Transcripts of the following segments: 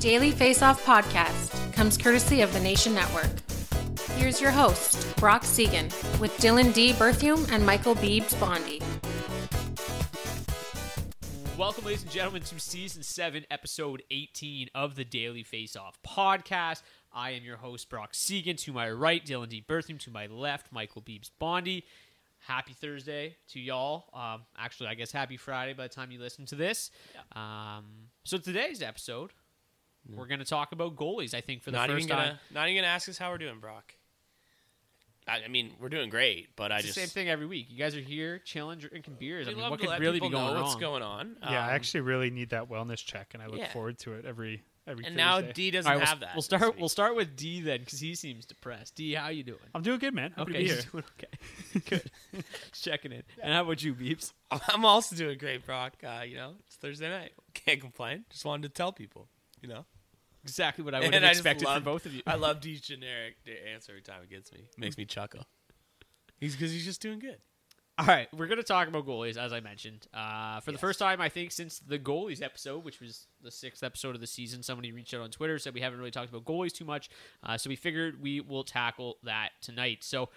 Daily Face Off podcast comes courtesy of the Nation Network. Here's your host, Brock Seguin, with Dylan D. Berthium and Michael Beebs Bondy. Welcome, ladies and gentlemen, to season seven, episode 18 of the Daily Face Off podcast. I am your host, Brock Seguin. To my right, Dylan D. Berthium. To my left, Michael Beebs Bondy. Happy Thursday to y'all. Um, actually, I guess happy Friday by the time you listen to this. Um, so today's episode, we're going to talk about goalies. I think for the not first even time. gonna not even gonna ask us how we're doing, Brock. I, I mean, we're doing great, but I just the same thing every week. You guys are here chilling, drinking beers. I mean, what could really be going know what's wrong? going on. Yeah, I Um, actually really need that wellness check, and I look yeah. forward to it every every. and now D doesn't All right, we'll, have that. we'll start. We'll start with D then, because he seems depressed. D, how you doing? I'm doing good, man. Happy Okay, to be here. doing okay. Good. Just checking in. And how about you, Beeps? I'm also doing great, Brock. Uh, you know, it's Thursday night. Can't complain. Just wanted to tell people. You know, Exactly what I would And have I expected from both of you. I love D's generic answer every time it gets me. Makes me chuckle. He's because he's just doing good. All right, we're going to talk about goalies, as I mentioned. Uh, for the first time, I think, since the goalies episode, which was the sixth episode of the season, somebody reached out on Twitter, said we haven't really talked about goalies too much. Uh, so we figured we will tackle that tonight. So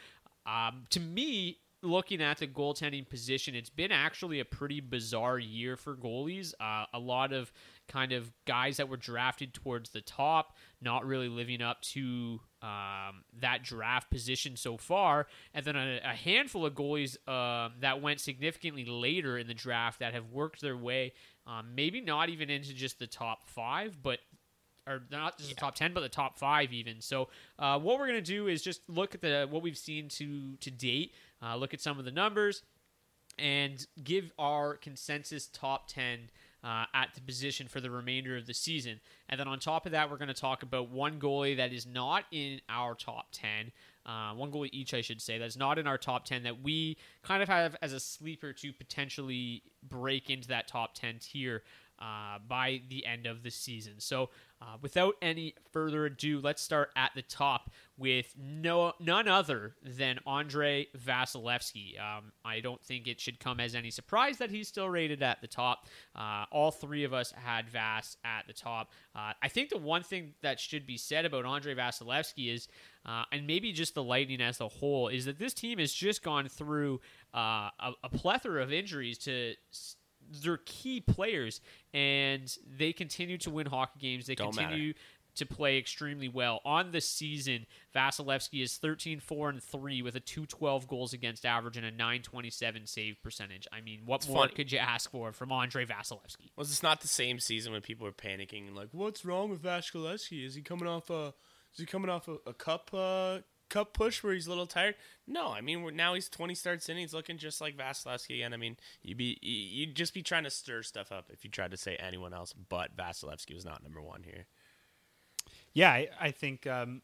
um, to me, looking at the goaltending position, it's been actually a pretty bizarre year for goalies. Uh, a lot of kind of guys that were drafted towards the top, not really living up to um, that draft position so far, and then a, a handful of goalies um, that went significantly later in the draft that have worked their way, um, maybe not even into just the top five, but or not just the top 10 but the top 5 even. So uh, what we're going to do is just look at the what we've seen to to date uh, look at some of the numbers and give our consensus top 10 uh, at the position for the remainder of the season. And then on top of that, we're going to talk about one goalie that is not in our top 10. Uh, one goalie each, I should say, that's not in our top 10 that we kind of have as a sleeper to potentially break into that top 10 tier uh, by the end of the season. So, uh, without any further ado, let's start at the top with no none other than Andre Vasilevsky. Um, I don't think it should come as any surprise that he's still rated at the top. Uh, all three of us had Vas at the top. Uh, I think the one thing that should be said about Andre Vasilevsky is, uh, and maybe just the Lightning as a whole, is that this team has just gone through uh, a, a plethora of injuries to s- their key players, and they continue to win hockey games. They Don't continue to play extremely well. On the season, Vasilevsky is 13 4 and 3 with a 212 goals against average and a 927 save percentage. I mean, what It's more funny. could you ask for from Andre Vasilevsky? Was this not the same season when people were panicking and like, what's wrong with Vasilevsky? Is he coming off a is he coming off a, a cup uh, cup push where he's a little tired? No, I mean now he's 20 starts in. He's looking just like Vasilevsky again. I mean you'd be you- you'd just be trying to stir stuff up if you tried to say anyone else, but Vasilevsky was not number one here. Yeah, I, I think um,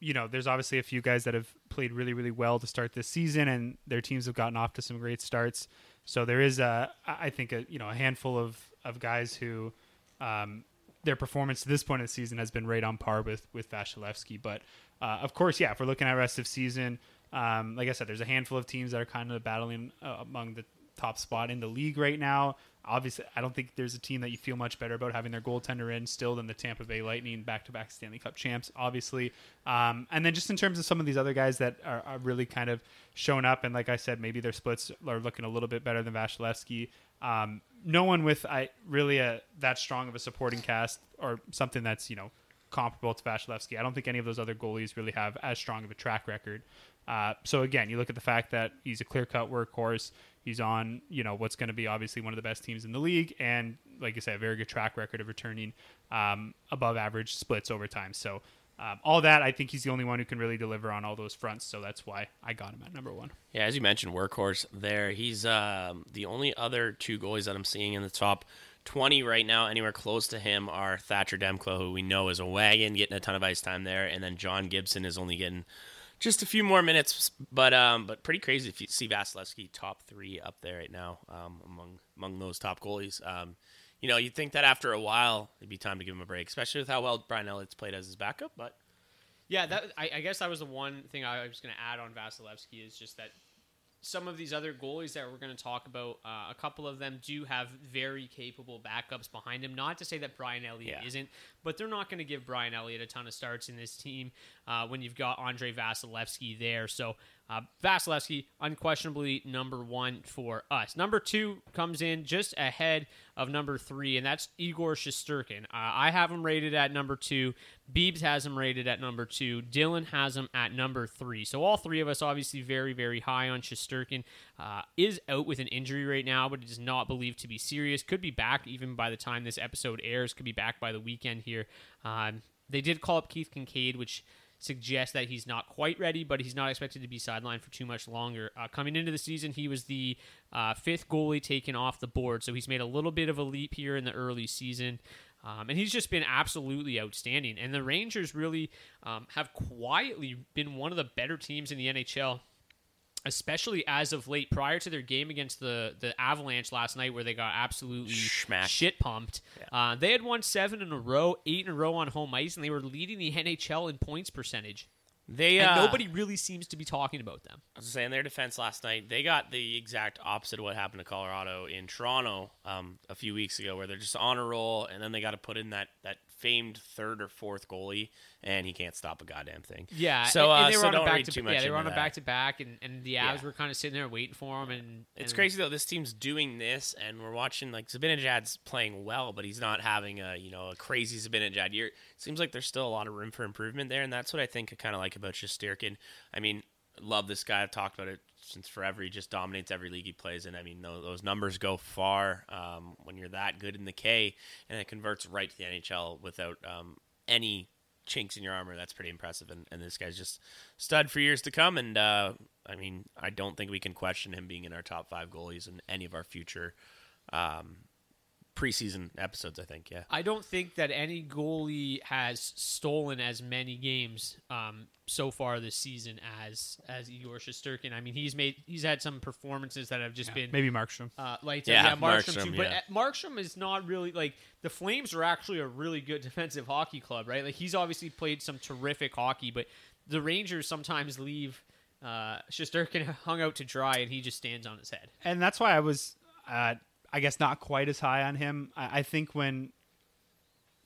you know there's obviously a few guys that have played really really well to start this season, and their teams have gotten off to some great starts. So there is a I think a you know a handful of of guys who um, their performance to this point of the season has been right on par with with Vasilevsky. But uh, of course, yeah, if we're looking at rest of season, um, like I said, there's a handful of teams that are kind of battling uh, among the top spot in the league right now. Obviously, I don't think there's a team that you feel much better about having their goaltender in still than the Tampa Bay Lightning, back-to-back Stanley Cup champs, obviously. Um, and then just in terms of some of these other guys that are, are really kind of shown up, and like I said, maybe their splits are looking a little bit better than Vasilevsky. Um, no one with I really a that strong of a supporting cast or something that's you know comparable to Vasilevsky. I don't think any of those other goalies really have as strong of a track record. Uh, so again, you look at the fact that he's a clear-cut workhorse. He's on, you know, what's going to be obviously one of the best teams in the league, and like I said, a very good track record of returning um, above average splits over time. So um, all that, I think he's the only one who can really deliver on all those fronts. So that's why I got him at number one. Yeah, as you mentioned, workhorse there. He's um, the only other two goalies that I'm seeing in the top 20 right now, anywhere close to him, are Thatcher Demko, who we know is a wagon, getting a ton of ice time there, and then John Gibson is only getting just a few more minutes, but um, but pretty crazy if you see Vasilevsky top three up there right now um, among among those top goalies. You know, you'd think that after a while it'd be time to give him a break, especially with how well Brian Elliott's played as his backup, but. Yeah, that I, I guess that was the one thing I was going to add on Vasilevsky is just that some of these other goalies that we're going to talk about, uh, a couple of them do have very capable backups behind him. Not to say that Brian Elliott Yeah. isn't, but they're not going to give Brian Elliott a ton of starts in this team uh, when you've got Andre Vasilevsky there. So uh, Vasilevsky, unquestionably number one for us. Number two comes in just ahead of number three, and that's Igor Shesterkin. Uh, I have him rated at number two. Beebs has him rated at number two. Dylan has him at number three. So all three of us obviously very, very high on Shesterkin. Uh, is out with an injury right now, but it is not believed to be serious. Could be back even by the time this episode airs. Could be back by the weekend here. Um, they did call up Keith Kinkaid, which suggests that he's not quite ready, but he's not expected to be sidelined for too much longer. Uh, coming into the season, he was the uh, fifth goalie taken off the board, so he's made a little bit of a leap here in the early season. Um, and he's just been absolutely outstanding. And the Rangers really um, have quietly been one of the better teams in the NHL especially as of late prior to their game against the the Avalanche last night where they got absolutely shit pumped. Uh, they had won seven in a row, eight in a row on home ice, and they were leading the NHL in points percentage. They And uh, nobody really seems to be talking about them. I was saying their defense last night, they got the exact opposite of what happened to Colorado in Toronto um, a few weeks ago, where they're just on a roll, and then they got to put in that, that famed third or fourth goalie, and he can't stop a goddamn thing. Yeah, So, and, and uh, they were so on don't back read to too yeah, they were on a back to back, and and the Avs Yeah. were kind of sitting there waiting for him. And It's and- crazy though. This team's doing this, and we're watching like Zibanejad's playing well, but he's not having a you know a crazy Zibanejad year. Seems like there's still a lot of room for improvement there, and that's what I think I kind of like about Shesterkin. I mean, love this guy. I've talked about it since forever. He just dominates every league he plays in. I mean, those, those numbers go far um, when you're that good in the K, and it converts right to the NHL without um, any chinks in your armor. That's pretty impressive. And, and this guy's just stud for years to come. And uh, I mean, I don't think we can question him being in our top five goalies in any of our future um, preseason episodes. I think, yeah. I don't think that any goalie has stolen as many games um, so far this season as as Igor Shesterkin. I mean, he's made he's had some performances that have just been Maybe Markstrom. uh, like Yeah, yeah, Markstrom, Markstrom, too. But yeah. uh, Markstrom is not really like the Flames are actually a really good defensive hockey club, right? Like he's obviously played some terrific hockey, but the Rangers sometimes leave uh, Shesterkin hung out to dry, and he just stands on his head. and that's why I was, uh, I guess, not quite as high on him. I, I think when,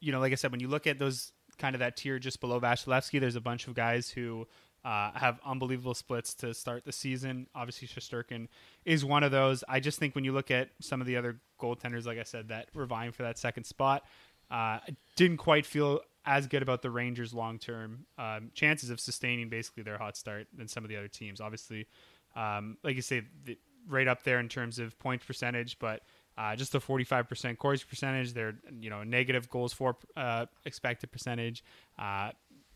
you know, like I said, when you look at those kind of that tier just below Vasilevsky, there's a bunch of guys who uh, have unbelievable splits to start the season. Obviously, Shesterkin is one of those. I just think when you look at some of the other goaltenders, like I said, that were vying for that second spot, uh, didn't quite feel as good about the Rangers' long term um, chances of sustaining basically their hot start than some of the other teams. Obviously, um, like you say, the, right up there in terms of point percentage, but uh, just the 45% Corsi percentage. They're you know negative goals for uh, expected percentage. Uh,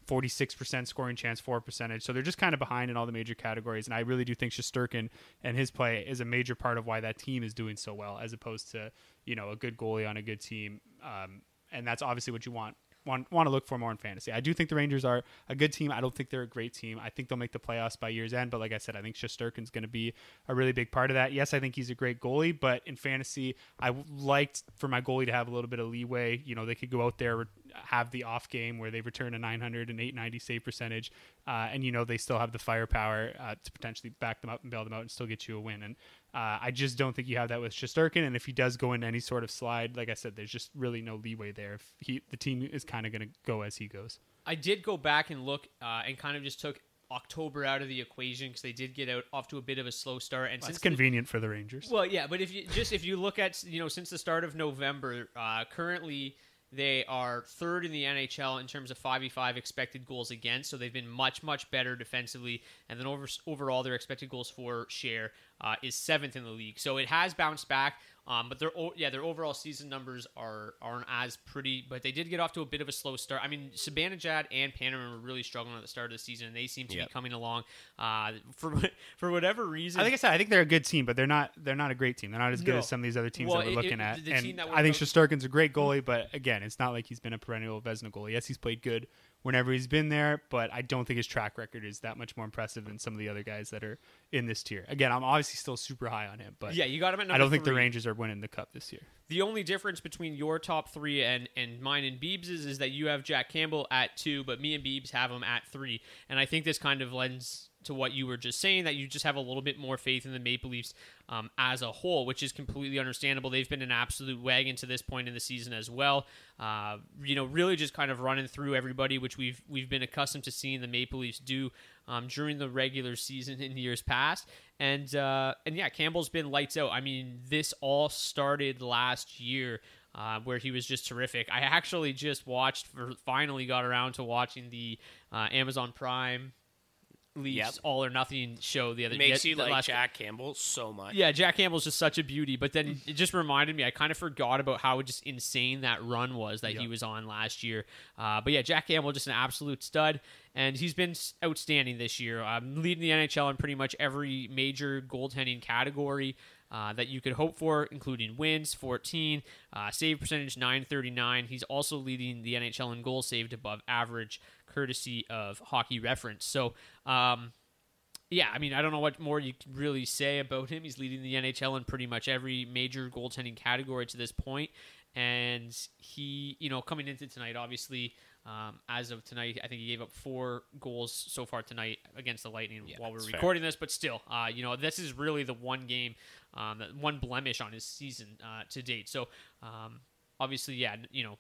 46% scoring chance for percentage. So they're just kind of behind in all the major categories. And I really do think Shesterkin and his play is a major part of why that team is doing so well, as opposed to, you know, a good goalie on a good team. Um, and that's obviously what you want want want to look for more in fantasy. I do think the Rangers are a good team. I don't think they're a great team. I think they'll make the playoffs by year's end. But like I said, I think Shesterkin's going to be a really big part of that. Yes, I think he's a great goalie, but in fantasy, I liked for my goalie to have a little bit of leeway. You know, they could go out there have the off game where they return a 900 and 890 save percentage, uh, and you know they still have the firepower uh, to potentially back them up and bail them out and still get you a win. And uh, I just don't think you have that with Shesterkin. And if he does go into any sort of slide, like I said, there's just really no leeway there. If he, the team is kind of going to go as he goes. I did go back and look uh, and kind of just took October out of the equation because they did get out off to a bit of a slow start. And well, it's convenient the, for the Rangers. Well, yeah, but if you just if you look at you know since the start of November, uh, currently they are third in the NHL in terms of 5v5 expected goals against, so they've been much, much better defensively. And then over, overall, their expected goals for share uh, is seventh in the league. So it has bounced back. Um, but their yeah their overall season numbers are aren't as pretty, but they did get off to a bit of a slow start. I mean, Zibanejad and Panarin were really struggling at the start of the season, and they seem to yep. be coming along. Uh, for for whatever reason, I think I said I think they're a good team, but they're not they're not a great team. They're not as good no. as some of these other teams well, that we're looking it, at. And I think Shesterkin's a great goalie, but again, it's not like he's been a perennial Vezina goalie. Yes, he's played good whenever he's been there, but I don't think his track record is that much more impressive than some of the other guys that are in this tier. Again, I'm obviously still super high on him, but yeah, you got him. I don't think the Rangers are winning the cup this year. The only difference between your top three and and mine and Beebs's is that you have Jack Campbell at two, but me and Beebs have him at three, and I think this kind of lends to what you were just saying that you just have a little bit more faith in the Maple Leafs um, as a whole, which is completely understandable. They've been an absolute wagon to this point in the season as well. Uh, you know, really just kind of running through everybody, which we've we've been accustomed to seeing the Maple Leafs do um, during the regular season in years past. And uh, and yeah, Campbell's been lights out. I mean, this all started last year. Uh, where he was just terrific. I actually just watched, for, finally got around to watching the uh, Amazon Prime Leafs yep. all or nothing show the other makes you like Jack Campbell so much. Yeah, Jack Campbell's just such a beauty. But then it just reminded me, I kind of forgot about how just insane that run was that yep. he was on last year. Uh, but yeah, Jack Campbell just an absolute stud, and he's been outstanding this year, um, leading the NHL in pretty much every major goaltending category. Uh, that you could hope for, including wins 14, uh, save percentage 939. He's also leading the NHL in goals saved above average, courtesy of Hockey Reference. So, um, yeah, I mean, I don't know what more you can really say about him. He's leading the NHL in pretty much every major goaltending category to this point. And he, you know, coming into tonight, obviously, um, as of tonight, I think he gave up four goals so far tonight against the Lightning yeah, while we're recording fair. this. But still, uh, you know, this is really the one game um, one blemish on his season uh, to date. So um, obviously, yeah, you know,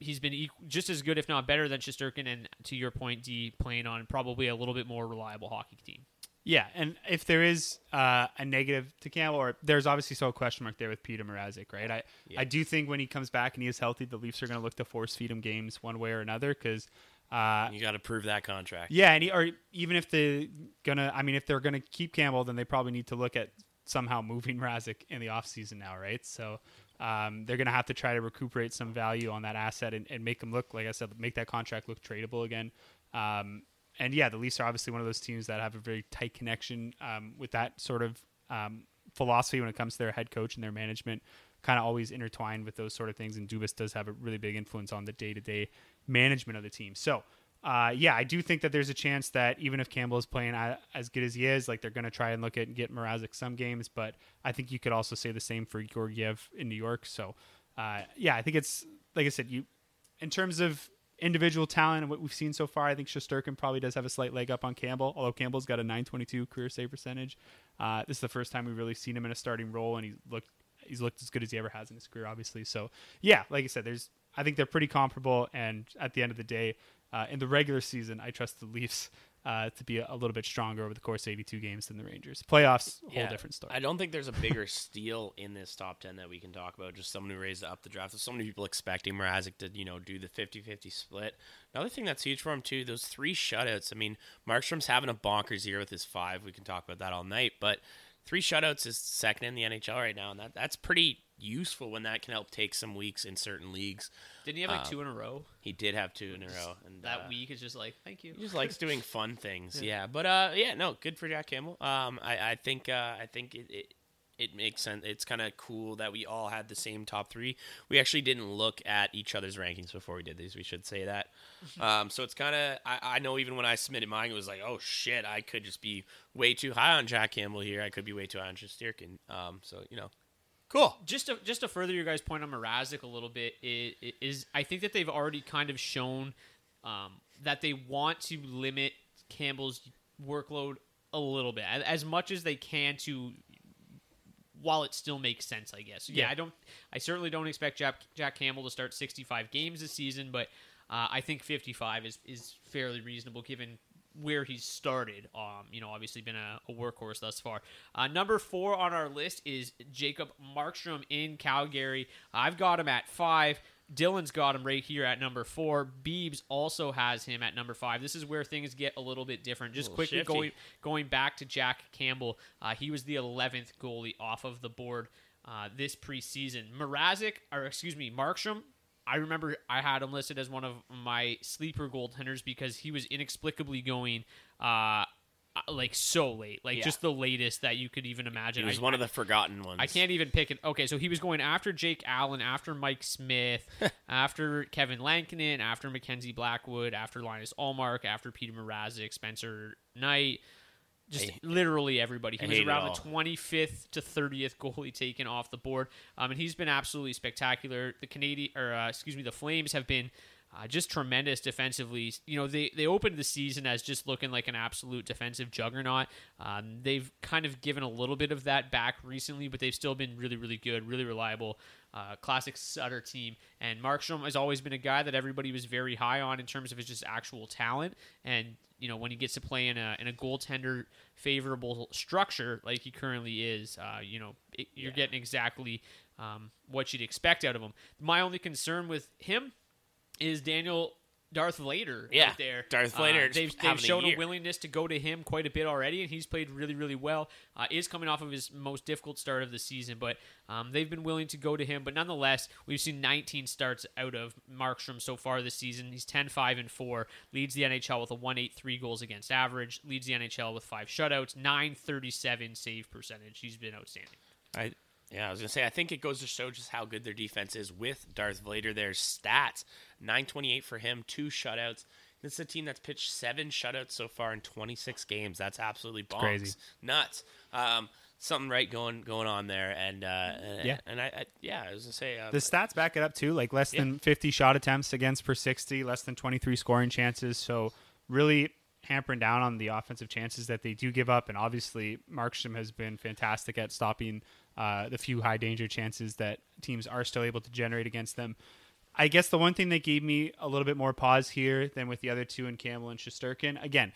he's been equal, just as good, if not better, than Shesterkin. And to your point, D playing on probably a little bit more reliable hockey team. Yeah, and if there is uh, a negative to Campbell, or there's obviously still a question mark there with Peter Mrazek, right? I yeah. I do think when he comes back and he is healthy, the Leafs are going to look to force feed him games one way or another because uh, you got to prove that contract. Yeah, and he, or even if they're gonna, I mean, if they're gonna keep Campbell, then they probably need to look at somehow moving Mrazek in the offseason now, right? So um, they're going to have to try to recuperate some value on that asset and, and, make them look, like I said, make that contract look tradable again. Um, and yeah, the Leafs are obviously one of those teams that have a very tight connection um, with that sort of um, philosophy when it comes to their head coach and their management. Kind of always intertwined with those sort of things, and Dubas does have a really big influence on the day-to-day management of the team. So uh, yeah, I do think that there's a chance that even if Campbell is playing as good as he is, like they're going to try and look at and get Mrazek some games. But I think you could also say the same for Georgiev in New York. So uh, yeah, I think it's like I said, you in terms of individual talent and what we've seen so far, I think Shesterkin probably does have a slight leg up on Campbell. Although Campbell's got a 922 career save percentage, uh, this is the first time we've really seen him in a starting role, and he looked he's looked as good as he ever has in his career, obviously. So yeah, like I said, there's I think they're pretty comparable, and at the end of the day uh, in the regular season, I trust the Leafs uh, to be a, a little bit stronger over the course of 82 games than the Rangers. Playoffs, whole Yeah. different story. I don't think there's a bigger steal in this top 10 that we can talk about. Just someone who raised up the draft. There's so many people expecting Mrazek to, you know, do the 50-50 split. Another thing that's huge for him too, those three shutouts. I mean, Markstrom's having a bonkers year with his five. We can talk about that all night, but three shutouts is second in the NHL right now, and that that's pretty useful when that can help take some weeks in certain leagues. Didn't he have like Um, two in a row? He did have two in a row, and That uh, week is just like, thank you. he just likes doing fun things. Yeah, but uh, yeah, no, good for Jack Campbell. Um, I, I think uh, I think it, it it makes sense. It's kind of cool that we all had the same top three. We actually didn't look at each other's rankings before we did these. We should say that. Um, so it's kind of I, I know even when I submitted mine, it was like, oh shit, I could just be way too high on Jack Campbell here. I could be way too high on Shesterkin. Um, so you know, cool. just to just to further your guys' point on Mrazek a little bit is I think that they've already kind of shown um, that they want to limit Campbell's workload a little bit as, as much as they can to while it still makes sense I guess yeah, Yeah. I don't I certainly don't expect Jack, Jack Campbell to start 65 games this season but uh, I think 55 is is fairly reasonable given where he's started. Um, you know, obviously been a, a workhorse thus far. Uh, number four on our list is Jacob Markstrom in Calgary. I've got him at five. Dylan's got him right here at number four. Beebs also has him at number five. This is where things get a little bit different. Just quickly shifty. going going back to Jack Campbell, uh, he was the 11th goalie off of the board uh, this preseason. Mrazek, or excuse me, Markstrom. I remember I had him listed as one of my sleeper goaltenders because he was inexplicably going uh, like so late, like Yeah. just the latest that you could even imagine. He was I- one of the forgotten ones. I can't even pick it. Okay, so he was going after Jake Allen, after Mike Smith, after Kevin Lankinen, after Mackenzie Blackwood, after Linus Ullmark, after Peter Mrazek, Spencer Knight, just I- literally everybody. He I was around the 25th to 30th goalie taken off the board, um, and he's been absolutely spectacular. The Canadian, or uh, excuse me, the Flames have been. Uh, just tremendous defensively. You know, they, they opened the season as just looking like an absolute defensive juggernaut. Um, they've kind of given a little bit of that back recently, but they've still been really, really good, really reliable. Uh, classic Sutter team. And Markstrom has always been a guy that everybody was very high on in terms of his just actual talent. And you know, when he gets to play in a in a goaltender favorable structure like he currently is, uh, you know, it, you're getting exactly um, what you'd expect out of him. My only concern with him is Daniel Darth Vader Yeah, out there. Darth Uh, Vader they've they've having a shown a, willingness to go to him quite a bit already, and he's played really, really well. Uh, is coming off of his most difficult start of the season, but um, they've been willing to go to him. But nonetheless, we've seen 19 starts out of Markstrom so far this season. He's 10, 5, and 4. Leads the NHL with a 183 goals against average. Leads the NHL with five shutouts, 937 save percentage. He's been outstanding. I yeah, I was gonna say I think it goes to show just how good their defense is with Darth Vader. Their stats: nine twenty eight for him, two shutouts. This is a team that's pitched seven shutouts so far in twenty six games. That's absolutely bonks, crazy. nuts. Um, something right going going on there, and uh, Yeah. and I, I yeah, I was gonna say uh, The stats back it up too, like less than 50 shot attempts against per 60, less than 23 scoring chances. So really hampering down on the offensive chances that they do give up. And obviously, Markstrom has been fantastic at stopping uh, the few high danger chances that teams are still able to generate against them. I guess the one thing that gave me a little bit more pause here than with the other two in Campbell and Shesterkin, again,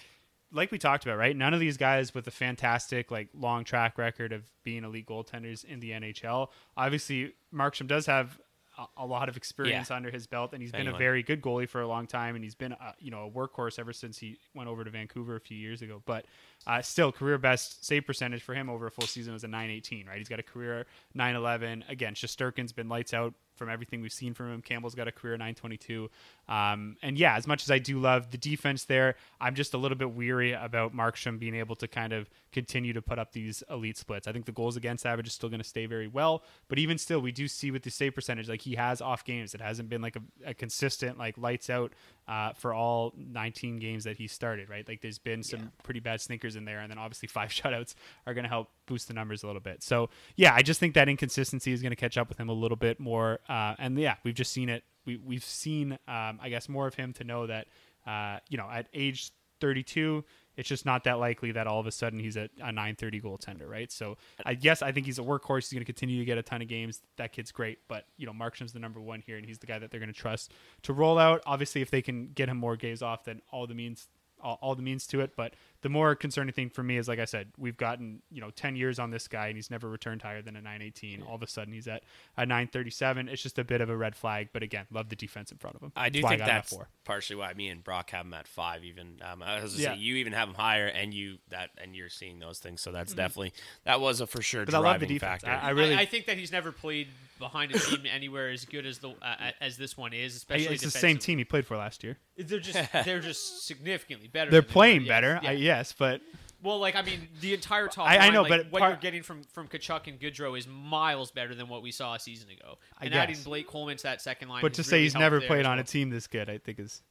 like we talked about, right? None of these guys with a fantastic, like, long track record of being elite goaltenders in the NHL. Obviously, Markstrom does have a, a lot of experience Yeah. under his belt, and he's Bang been a very good goalie for a long time, and he's been, a, you know, a workhorse ever since he went over to Vancouver a few years ago. But uh, still, career best save percentage for him over a full season was a 918, right? He's got a career 911. Again, Shesterkin's been lights out from everything we've seen from him. Campbell's got a career 922. Um, and yeah, as much as I do love the defense there, I'm just a little bit weary about Markstrom being able to kind of continue to put up these elite splits. I think the goals against average is still going to stay very well, but even still, we do see with the save percentage, like he has off games. It hasn't been like a, a consistent, like lights out uh, for all 19 games that he started, right? Like there's been some pretty bad sninkers in there, and then obviously five shutouts are going to help boost the numbers a little bit. So yeah, I just think that inconsistency is going to catch up with him a little bit more. Uh, and yeah, we've just seen it. We we've seen, um, I guess, more of him to know that uh, you know at age 32, it's just not that likely that all of a sudden he's a, a 930 goaltender, right? So I guess I think he's a workhorse. He's going to continue to get a ton of games. That kid's great, but you know Markstrom's the number one here, and he's the guy that they're going to trust to roll out. Obviously, if they can get him more games off, then all the means all, all the means to it. But the more concerning thing for me is, like I said, we've gotten you know ten years on this guy, and he's never returned higher than a 918. All of a sudden, he's at a 937. It's just a bit of a red flag. But again, love the defense in front of him. I do That's why think got that's four. partially why me and Brock have him at five. Even um, I was gonna Yeah. say you even have him higher, and you that and you're seeing those things. So that's definitely that was a for sure Because Mm-hmm. I love the driving defense. factor. I, I really. I, I think that he's never played behind a team anywhere as good as the uh, as this one is, especially it's the same team he played for last year. They're just they're just significantly better. They're than they playing were, better, Yeah. I, yes, but Well, like I mean, the entire top. I- I line, know, like, but what part- you're getting from from Tkachuk and Gaudreau is miles better than what we saw a season ago. I And adding guess. Blake Coleman to that second line. but to has say really he's helped never there played as on well. a team this good, I think is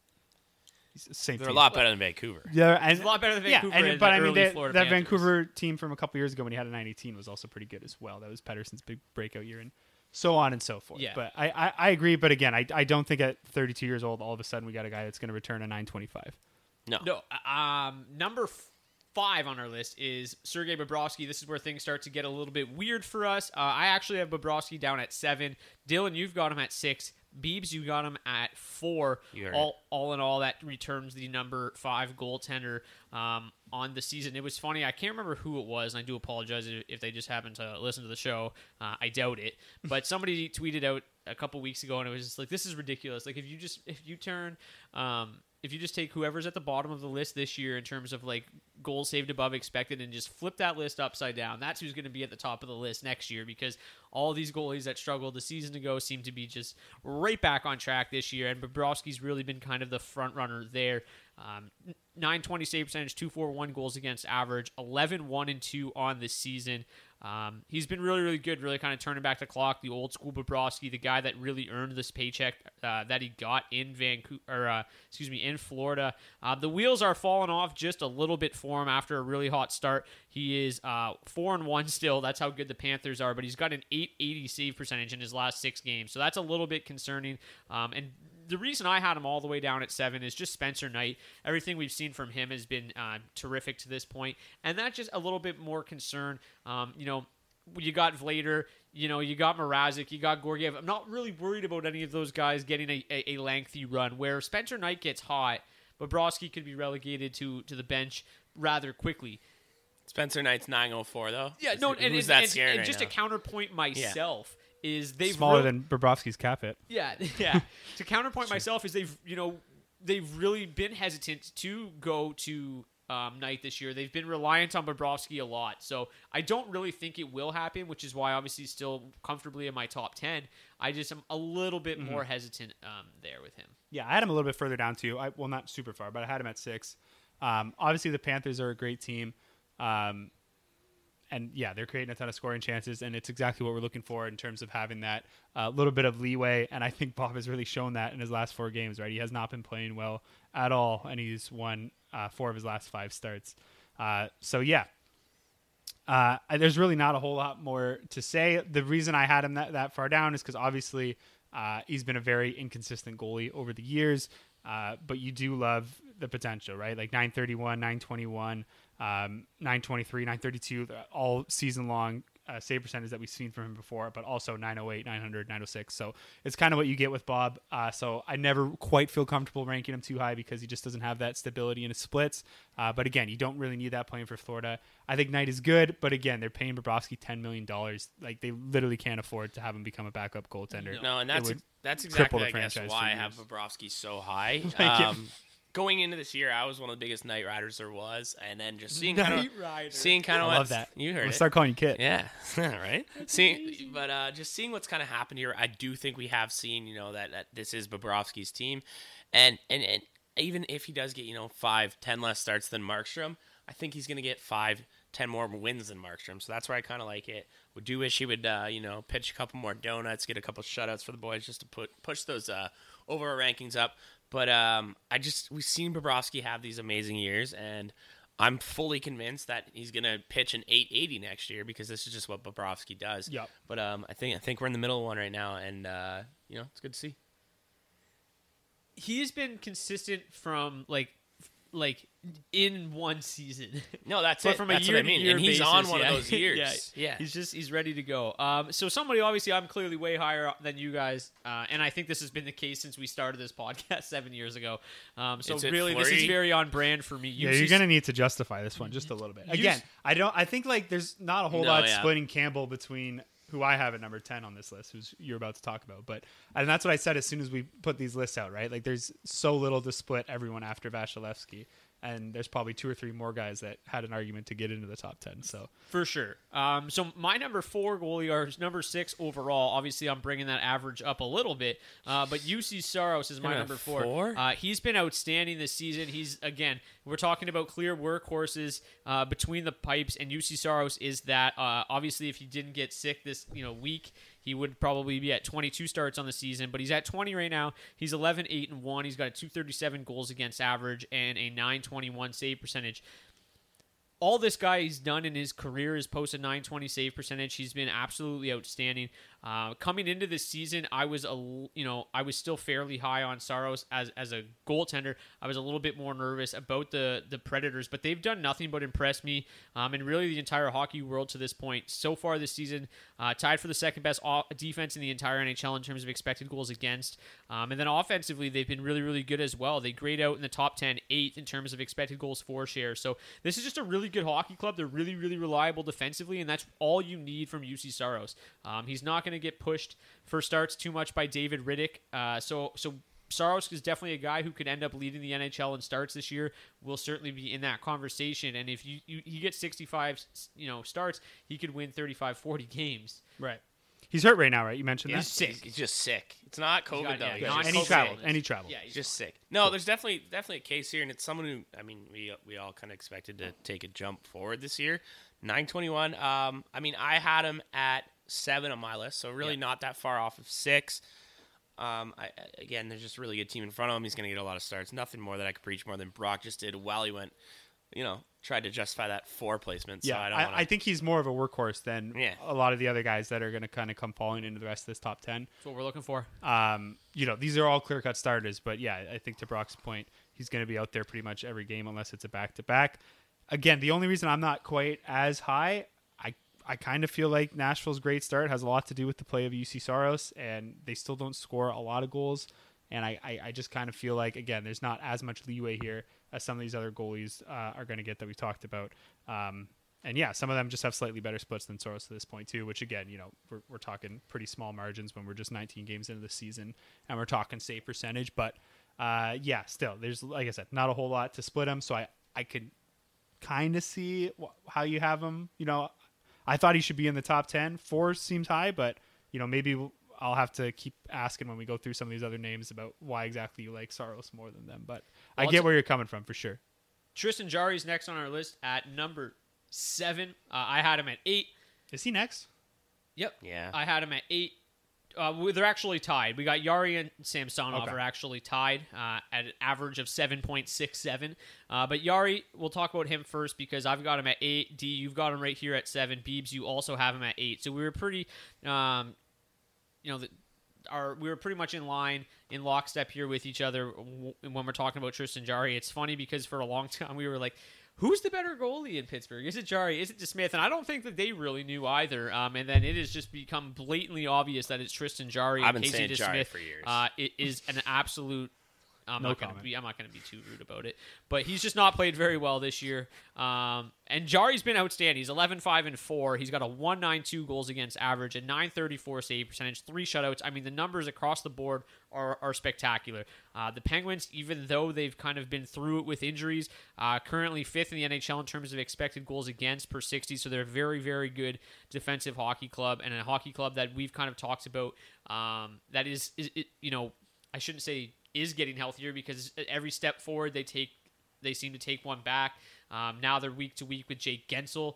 he's the same They're team. a lot better than Vancouver. Yeah, and It's a lot better than Vancouver Yeah, and, and but the I mean, early that, Florida that Panthers. Vancouver team from a couple years ago when he had a 918 was also pretty good as well. That was Pettersson's big breakout year, and so on and so forth. Yeah. But I, I, I agree. But again, I, I don't think at 32 years old, all of a sudden we got a guy that's going to return a 925. No, No, um, number f- five on our list is Sergei Bobrovsky. This is where things start to get a little bit weird for us. Uh, I actually have Bobrovsky down at seven. Dylan, you've got him at six. Beebs, you got him at four. All, all in all, that returns the number five goaltender um, on the season. It was funny. I can't remember who it was, and I do apologize if, if they just happened to listen to the show. Uh, I doubt it. But somebody tweeted out a couple weeks ago, and it was just like, "This is ridiculous. Like, if you just if you turn." Um, if you just take whoever's at the bottom of the list this year in terms of like goals saved above expected and just flip that list upside down, that's who's going to be at the top of the list next year because all these goalies that struggled the season ago seem to be just right back on track this year. And Bobrovsky's really been kind of the front runner there. Um, 920 save percentage, 241 goals against average, 11 1 and 2 on the season. Um, he's been really, really good, really kind of turning back the clock. The old school Bobrovsky, the guy that really earned this paycheck uh, that he got in Vancouver, uh, excuse me, in Florida. Uh, the wheels are falling off just a little bit for him after a really hot start. He is uh, four and one still. That's how good the Panthers are. But he's got an 880 save percentage in his last six games, so that's a little bit concerning. Um, and the reason I had him all the way down at seven is just Spencer Knight. Everything we've seen from him has been uh, terrific to this point, and that's just a little bit more concern. Um, you know, you got Vladar, you know, you got Mrazek, you got Georgiev. I'm not really worried about any of those guys getting a, a, a lengthy run. Where Spencer Knight gets hot, Bobrovsky could be relegated to to the bench rather quickly. Spencer Knight's 904 though. Yeah, no, and, and, that and- and just now? to counterpoint myself is they've Smaller real- than Bobrovsky's cap hit. Yeah, yeah. to counterpoint myself is they've you know they've really been hesitant to go to um, Knight this year. They've been reliant on Bobrovsky a lot, so I don't really think it will happen. Which is why obviously he's still comfortably in my top ten. I just am a little bit more hesitant um, there with him. Yeah, I had him a little bit further down too. I, well, not super far, but I had him at six. Um, obviously, the Panthers are a great team, um, and yeah, they're creating a ton of scoring chances, and it's exactly what we're looking for in terms of having that uh, little bit of leeway. And I think Bob has really shown that in his last four games. Right, he has not been playing well at all, and he's won uh, four of his last five starts. Uh, so yeah, uh, there's really not a whole lot more to say. The reason I had him that, that far down is because obviously uh, he's been a very inconsistent goalie over the years. Uh, but you do love the potential, right? Like 931, 921, um, 923, 932, all season long uh, save percentage that we've seen from him before, but also 908, 900, 906. So it's kind of what you get with Bob. Uh, so I never quite feel comfortable ranking him too high because he just doesn't have that stability in his splits. Uh, but again, you don't really need that playing for Florida. I think Knight is good, but again, they're paying Bobrovsky $10 million. Like they literally can't afford to have him become a backup goaltender. No, and that's that's exactly the I guess why I have. Bobrovsky so high. Um, going into this year, I was one of the biggest night Riders there was, and then just seeing Knight kind of seeing kind I of love that. you heard gonna it. start calling you Kit. Yeah, right. Seeing, but uh, just seeing what's kind of happened here, I do think we have seen, you know, that, that this is Bobrovsky's team, and, and and even if he does get, you know, five, ten less starts than Markstrom, I think he's going to get five, ten more wins than Markstrom. So that's where I kind of like it. Would do wish he would, uh, you know, pitch a couple more donuts, get a couple shutouts for the boys, just to put push those uh, overall rankings up. But um, I just we've seen Bobrovsky have these amazing years, and I'm fully convinced that he's gonna pitch an 880 next year because this is just what Bobrovsky does. Yep. But um, I think I think we're in the middle of one right now, and uh, you know it's good to see. he has been consistent from like like in one season. No, that's but it. from That's a what I year mean. to year And he's basis, on one yeah. of those years. yeah, Yeah. He's just he's ready to go. Um, so somebody obviously I'm clearly way higher than you guys, uh, and I think this has been the case since we started this podcast seven years ago. Um, so Is it really, this is very on brand for me. Yeah, UC you're gonna need to justify this one just a little bit. Again, I don't. I think like there's not a whole No, lot yeah. splitting Campbell between who I have at number ten on this list, who's you're about to talk about. But and that's what I said as soon as we put these lists out. Right, like there's so little to split everyone after Vasilevsky, and there's probably two or three more guys that had an argument to get into the top ten. So For sure. Um, so my number four goalie or number six overall. Obviously, I'm bringing that average up a little bit. Uh, but Juuse Saros is my You're number four. four? Uh, he's been outstanding this season. He's again, we're talking about clear workhorses uh, between the pipes, and Juuse Saros is that. Uh, obviously, if he didn't get sick this you know week, he would probably be at 22 starts on the season, but he's at 20 right now. He's 11, 8, and 1. He's got a 237 goals against average and a 921 save percentage all this guy he's done in his career is posted 920 save percentage. He's been absolutely outstanding. Uh, coming into this season, I was a you know I was still fairly high on Saros as as a goaltender. I was a little bit more nervous about the the Predators, but they've done nothing but impress me um, and really the entire hockey world to this point. So far this season, uh, tied for the second best defense in the entire NHL in terms of expected goals against. Um, and then offensively, they've been really really good as well. They grade out in the top 10, eighth in terms of expected goals for share. So this is just a really good hockey club. They're really, really reliable defensively, and that's all you need from Juuse Saros. Um, he's not going to get pushed for starts too much by David Rittich. Uh, so, so Saros is definitely a guy who could end up leading the NHL in starts this year. Will certainly be in that conversation. And if you, you he gets 65, you know, starts, he could win 35, 40 games. right, he's hurt right now, right? You mentioned that He's that. sick. He's just sick. It's not COVID got- though. yeah, He's not just any travel, any travel. Yeah, He's just sick. No, there's definitely definitely a case here, and it's someone who I mean we we all kind of expected to take a jump forward this year. 921. Um, I mean I had him at seven on my list, so really Yeah. not that far off of six. Um, I, again, there's just a really good team in front of him. He's going to get a lot of starts. Nothing more that I could preach more than Brock just did while he went, you know, tried to justify that four placement. So Yeah, I don't I, wanna, I think he's more of a workhorse than Yeah. a lot of the other guys that are going to kind of come falling into the rest of this top ten. That's what we're looking for. Um, you know, these are all clear cut starters, but yeah, I think to Brock's point, he's going to be out there pretty much every game unless it's a back to back. Again, the only reason I'm not quite as high, I kind of feel like Nashville's great start has a lot to do with the play of Juuse Saros, and they still don't score a lot of goals. And I, I, I just kind of feel like again, there's not as much leeway here as some of these other goalies uh, are going to get that we talked about. Um, and yeah, some of them just have slightly better splits than Saros at this point too. Which again, you know, we're, we're talking pretty small margins when we're just 19 games into the season, and we're talking save percentage. But uh, yeah, still, there's like I said, not a whole lot to split them. So I I could kind of see wh- how you have them, You know, I thought he should be in the top 10. Four seems high, but you know maybe I'll have to keep asking when we go through some of these other names about why exactly you like Saros more than them. But I get where you're coming from for sure. Tristan Jarry's next on our list at number seven. Uh, I had him at eight. Is he next? Yep. Yeah. I had him at eight. Uh, they're actually tied. We got Jarry and Samsonov Okay. are actually tied uh, at an average of 7.67. Uh, but Jarry, we'll talk about him first because I've got him at eight. D, you've got him right here at seven. Beebs, you also have him at eight. So we were pretty, um, you know, the, our we were pretty much in line in lockstep here with each other w- when we're talking about Tristan Jarry. It's funny because for a long time we were like, who's the better goalie in Pittsburgh? Is it Jarry? Is it DeSmith? And I don't think that they really knew either. Um, and then it has just become blatantly obvious that it's Tristan Jarry. I've been Casey saying Jarry for years. Uh, it is an absolute. I'm No not gonna be. I'm not gonna be too rude about it, but he's just not played very well this year. Um, and Jarry's been outstanding. He's 11, 5, and four. He's got a 192 goals against average, a 934 save percentage, three shutouts. I mean, the numbers across the board are, are spectacular. Uh, the Penguins, even though they've kind of been through it with injuries, uh, currently fifth in the NHL in terms of expected goals against per 60. So they're a very, very good defensive hockey club and a hockey club that we've kind of talked about. Um, that is, is it, you know, I shouldn't say is getting healthier because every step forward they take, they seem to take one back. Um, now they're week to week with Jake Guentzel.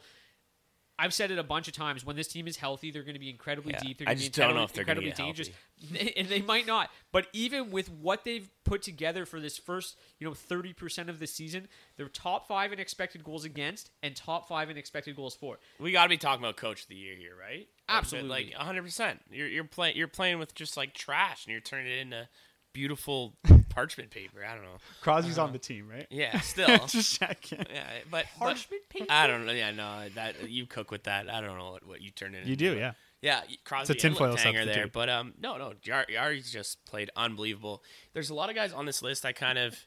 I've said it a bunch of times. When this team is healthy, they're going to be incredibly Yeah, deep. They're I going to be just don't know incredibly, if they're gonna incredibly get dangerous, and they might not. But even with what they've put together for this first, you know, thirty percent of the season, they're top five in expected goals against and top five in expected goals for. We got to be talking about coach of the year here, right? Absolutely. like 100. percent You're you're playing you're playing with just like trash, and you're turning it into beautiful parchment paper. I don't know. Crosby's on the team, right? Yeah, still. Just checking. yeah, but, but Parchment paper? I don't know. Yeah, no, that you cook with that. I don't know what, what you turn it. You into, do, yeah. Yeah, Crosby It's a and tinfoil Letang are there, but um, no, no, Yar- Jarry's just played unbelievable. There's a lot of guys on this list. I kind of,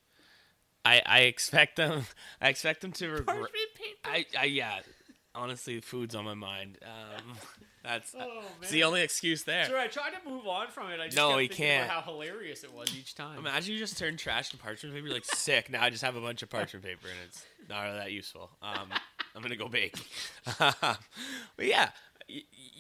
I I expect them. I expect them to. Regret, I I yeah. Honestly, food's on my mind. Um, that's Oh, it's the only excuse there. Sorry, I tried to move on from it. I just No, he can't. how hilarious it was each time. Imagine you just turn trash to parchment paper. You're like sick. Now I just have a bunch of parchment paper and it's not really that useful. Um, I'm gonna go bake. but yeah,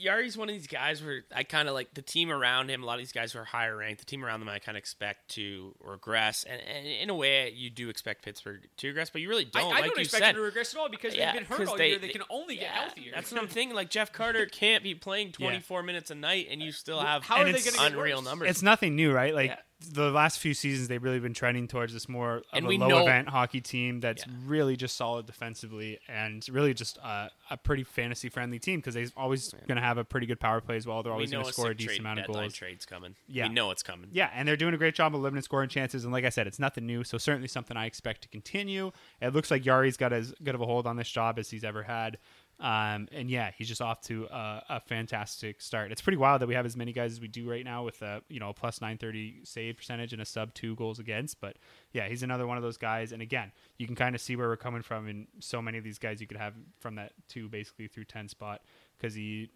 Jarry's one of these guys where I kind of like the team around him. A lot of these guys who are higher ranked, the team around them, I kind of expect to regress. And, and in a way, you do expect Pittsburgh to regress, but you really don't. I like don't you expect said. them to regress at all because Yeah, they've been hurt all they- year. They they- can only get healthier. That's what I'm thinking. Like Jeff Carter can't be playing 24 minutes a night, and you still have How are And they going to get unreal numbers. It's nothing new, right? Like Yeah. The last few seasons, they've really been trending towards this more of And a low know- event hockey team that's Yeah. really just solid defensively and really just uh, a pretty fantasy friendly team because they're always going to have a pretty good power play as well. They're always going to score a decent trade amount of goals. trade's coming. Yeah. we know it's coming. Yeah, and they're doing a great job of limiting scoring chances. And like I said, it's nothing new, so certainly something I expect to continue. It looks like Jarry's got as good of a hold on this job as he's ever had. Um, and yeah, he's just off to a, fantastic start. It's pretty wild that we have as many guys as we do right now with a you know a plus 930 save percentage and a sub two goals against. But yeah, he's another one of those guys. And again, you can kind of see where we're coming from in so many of these guys you could have from that two basically through 10 spot because he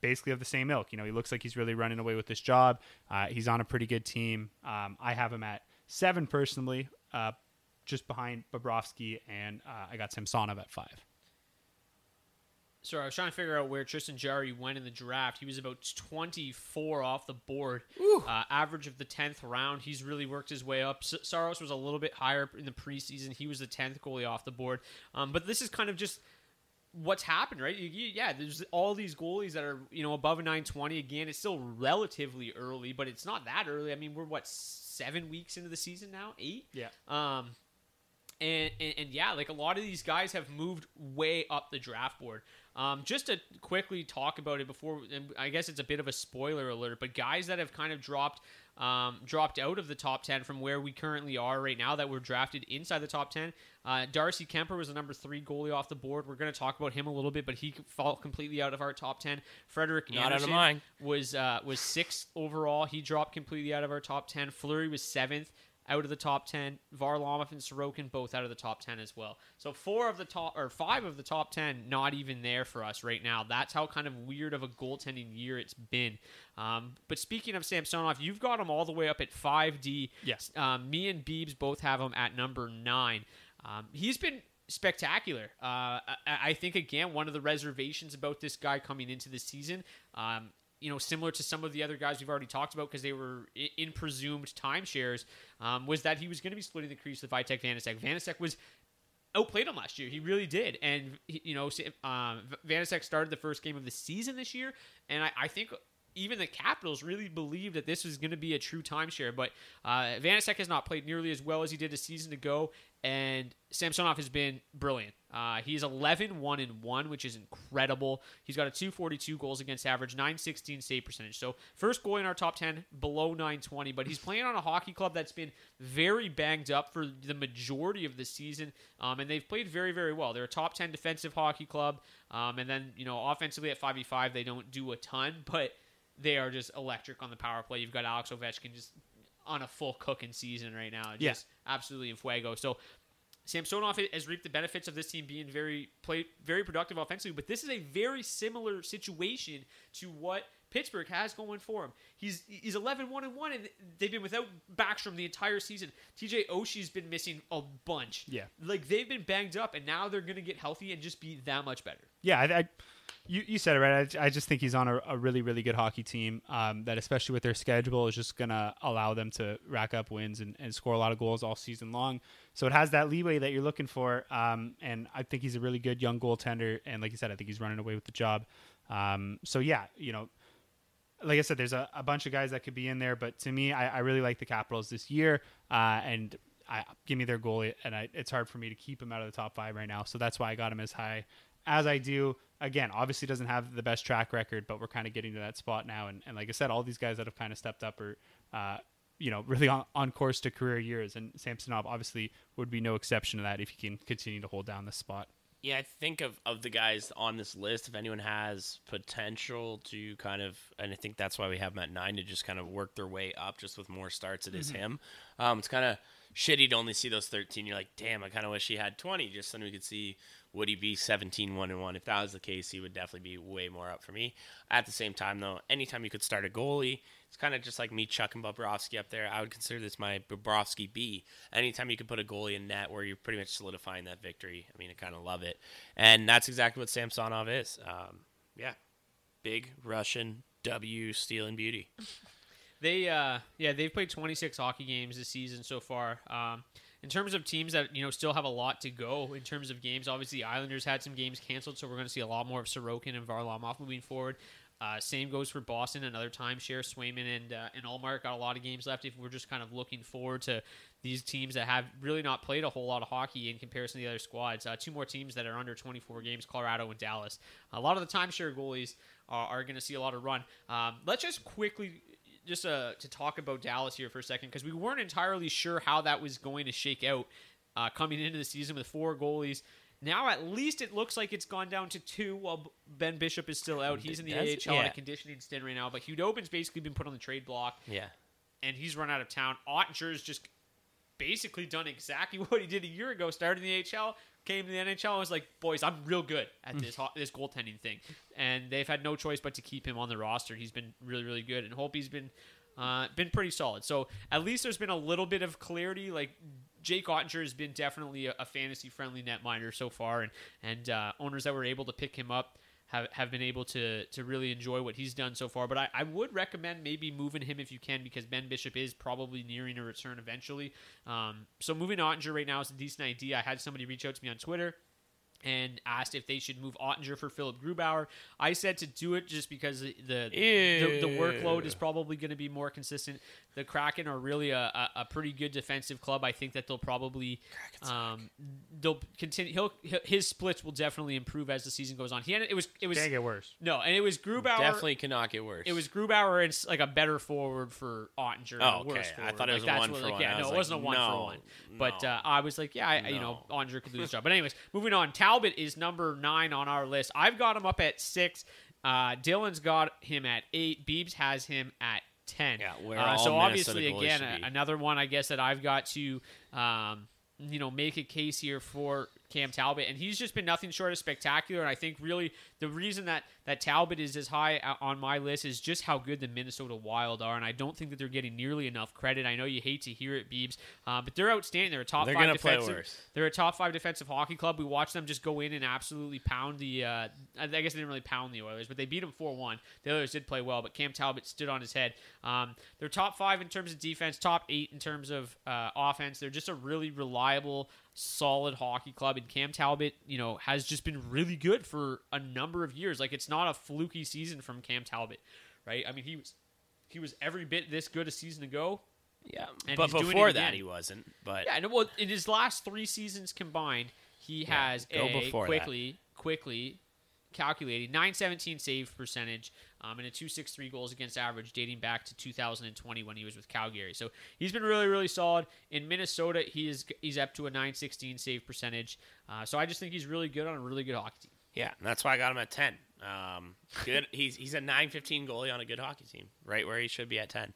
basically of the same ilk. You know, he looks like he's really running away with this job. Uh, he's on a pretty good team. Um, I have him at seven personally, uh, just behind Bobrovsky, and uh, I got Samsonov at five. Sorry, I was trying to figure out where Tristan Jarry went in the draft. He was about 24 off the board, uh, average of the 10th round. He's really worked his way up. S- Saros was a little bit higher in the preseason. He was the 10th goalie off the board. Um, but this is kind of just what's happened, right? You, you, yeah, there's all these goalies that are you know above a 920. Again, it's still relatively early, but it's not that early. I mean, we're what seven weeks into the season now, eight. Yeah. Um, and, and, and yeah, like a lot of these guys have moved way up the draft board. Um, just to quickly talk about it before, and I guess it's a bit of a spoiler alert, but guys that have kind of dropped um, dropped out of the top 10 from where we currently are right now that were drafted inside the top 10. Uh, Darcy Kuemper was the number three goalie off the board. We're going to talk about him a little bit, but he fell completely out of our top 10. Frederik Not out of Andersen mine. was uh, was sixth overall. He dropped completely out of our top 10. Fleury was seventh out of the top 10. Varlamov and Sorokin both out of the top 10 as well. So four of the top or five of the top 10 not even there for us right now. That's how kind of weird of a goaltending year it's been. Um, but speaking of Samsonov, you've got him all the way up at 5D. Yes. Um, me and Beebs both have him at number nine. Um, he's been spectacular. Uh, I, I think again one of the reservations about this guy coming into the season. Um, you know, similar to some of the other guys we've already talked about because they were in, presumed timeshares, um, was that he was going to be splitting the crease with Vitek Vanecek. Vanecek was outplayed him last year. He really did. And, you know, um, Vanecek started the first game of the season this year. And I, I think even the Capitals really believed that this was going to be a true timeshare. But uh, has not played nearly as well as he did a season ago. And Samsonov has been brilliant. Uh, he's 11 1 and 1, which is incredible. He's got a 242 goals against average, 916 save percentage. So, first goal in our top 10, below 920. But he's playing on a hockey club that's been very banged up for the majority of the season. Um, and they've played very, very well. They're a top 10 defensive hockey club. Um, and then, you know, offensively at 5v5, they don't do a ton, but they are just electric on the power play. You've got Alex Ovechkin just on a full cooking season right now. Yeah. Just absolutely in fuego. So Samsonov has reaped the benefits of this team being very play very productive offensively, but this is a very similar situation to what Pittsburgh has going for him. He's he's 11 1 and 1 and they've been without Backstrom the entire season. TJ Oshie's been missing a bunch. Yeah. Like they've been banged up and now they're going to get healthy and just be that much better. Yeah, I, I you, you said it right. I, I just think he's on a, a really really good hockey team. Um, that especially with their schedule is just gonna allow them to rack up wins and, and score a lot of goals all season long. So it has that leeway that you're looking for. Um, and I think he's a really good young goaltender. And like you said, I think he's running away with the job. Um, so yeah, you know, like I said, there's a, a bunch of guys that could be in there, but to me, I, I really like the Capitals this year. Uh, and I give me their goalie, and I, it's hard for me to keep him out of the top five right now. So that's why I got him as high as I do. Again, obviously doesn't have the best track record, but we're kind of getting to that spot now. And, and like I said, all these guys that have kind of stepped up are, uh, you know, really on, on course to career years. And Samsonov obviously would be no exception to that if he can continue to hold down the spot. Yeah, I think of, of the guys on this list, if anyone has potential to kind of, and I think that's why we have them at nine to just kind of work their way up just with more starts, it is Mm-hmm. him. Um, it's kind of shitty to only see those 13. You're like, damn, I kind of wish he had 20 just so we could see would he be 17 1 and 1. If that was the case, he would definitely be way more up for me. At the same time, though, anytime you could start a goalie, it's kind of just like me chucking Bobrovsky up there. I would consider this my Bobrovsky B. Anytime you could put a goalie in net where you're pretty much solidifying that victory, I mean, I kind of love it. And that's exactly what Samsonov is. Um, yeah. Big Russian W stealing beauty. They uh yeah, they've played 26 hockey games this season so far. Um in terms of teams that you know still have a lot to go in terms of games, obviously the Islanders had some games canceled, so we're going to see a lot more of Sorokin and Varlamov moving forward. Uh, same goes for Boston. Another timeshare. Swayman and uh, and Ullmark got a lot of games left. If we're just kind of looking forward to these teams that have really not played a whole lot of hockey in comparison to the other squads, uh, two more teams that are under 24 games: Colorado and Dallas. A lot of the timeshare goalies are, are going to see a lot of run. Um, let's just quickly just uh, to talk about Dallas here for a second because we weren't entirely sure how that was going to shake out uh, coming into the season with four goalies. Now at least it looks like it's gone down to two while Ben Bishop is still out. He's in the Does- AHL on a conditioning stint right now, but Khudobin's basically been put on the trade block Yeah. and he's run out of town. Oettinger's just basically done exactly what he did a year ago. Started in the AHL, came to the NHL, and was like, "Boys, I'm real good at this ho- this goaltending thing." And they've had no choice but to keep him on the roster. He's been really, really good, and Holtby's been uh, been pretty solid. So at least there's been a little bit of clarity. Like Jake Oettinger has been definitely a, a fantasy friendly netminder so far, and and uh, owners that were able to pick him up have, have been able to to really enjoy what he's done so far. But I, I would recommend maybe moving him if you can because Ben Bishop is probably nearing a return eventually. Um, so moving Oettinger right now is a decent idea. I had somebody reach out to me on Twitter and asked if they should move Oettinger for Philipp Grubauer. I said to do it just because the the, the, the workload is probably going to be more consistent. The Kraken are really a, a, a pretty good defensive club. I think that they'll probably um, they'll continue. He'll, his splits will definitely improve as the season goes on. He had, it was it was Can't get worse. no, and it was Grubauer. Definitely cannot get worse. It was Grubauer and s- like a better forward for Oettinger. Oh, okay. worse I thought it was like, a one what, for like, one. Yeah, no, was it wasn't like, a one no, for one. But no. uh, I was like, yeah, I, you know, No. Oettinger could do his job. But anyways, moving on. Talbot is number nine on our list. I've got him up at six. Uh, Dylan's got him at eight. Beebs has him at ten. Yeah, where uh, so obviously, again, a- another one I guess that I've got to, um, you know, make a case here for Cam Talbot, and he's just been nothing short of spectacular. And I think really the reason that that Talbot is as high on my list is just how good the Minnesota Wild are, and I don't think that they're getting nearly enough credit. I know you hate to hear it, Beebs, uh, but they're outstanding. They're a top They're five defensive. They're a top five defensive hockey club. We watched them just go in and absolutely pound the. Uh, I guess they didn't really pound the Oilers, but they beat them four one. The Oilers did play well, but Cam Talbot stood on his head. Um, they're top five in terms of defense, top eight in terms of uh, offense. They're just a really reliable, solid hockey club, and Cam Talbot, you know, has just been really good for a number of years. Like it's not a fluky season from Cam Talbot, right? I mean, he was he was every bit this good a season ago. yeah, and but he's doing it before that he wasn't. But Yeah, no, well, in his last three seasons combined, he has go a before that. quickly, quickly calculated 917 save percentage um, and a 263 goals against average dating back to 2020 when he was with Calgary. So he's been really, really solid. In Minnesota, he is he's up to a 916 save percentage. Uh, so I just think he's really good on a really good hockey team. yeah, that's why I got him at ten. Um, good. he's he's a nine fifteen goalie on a good hockey team, right where he should be at ten.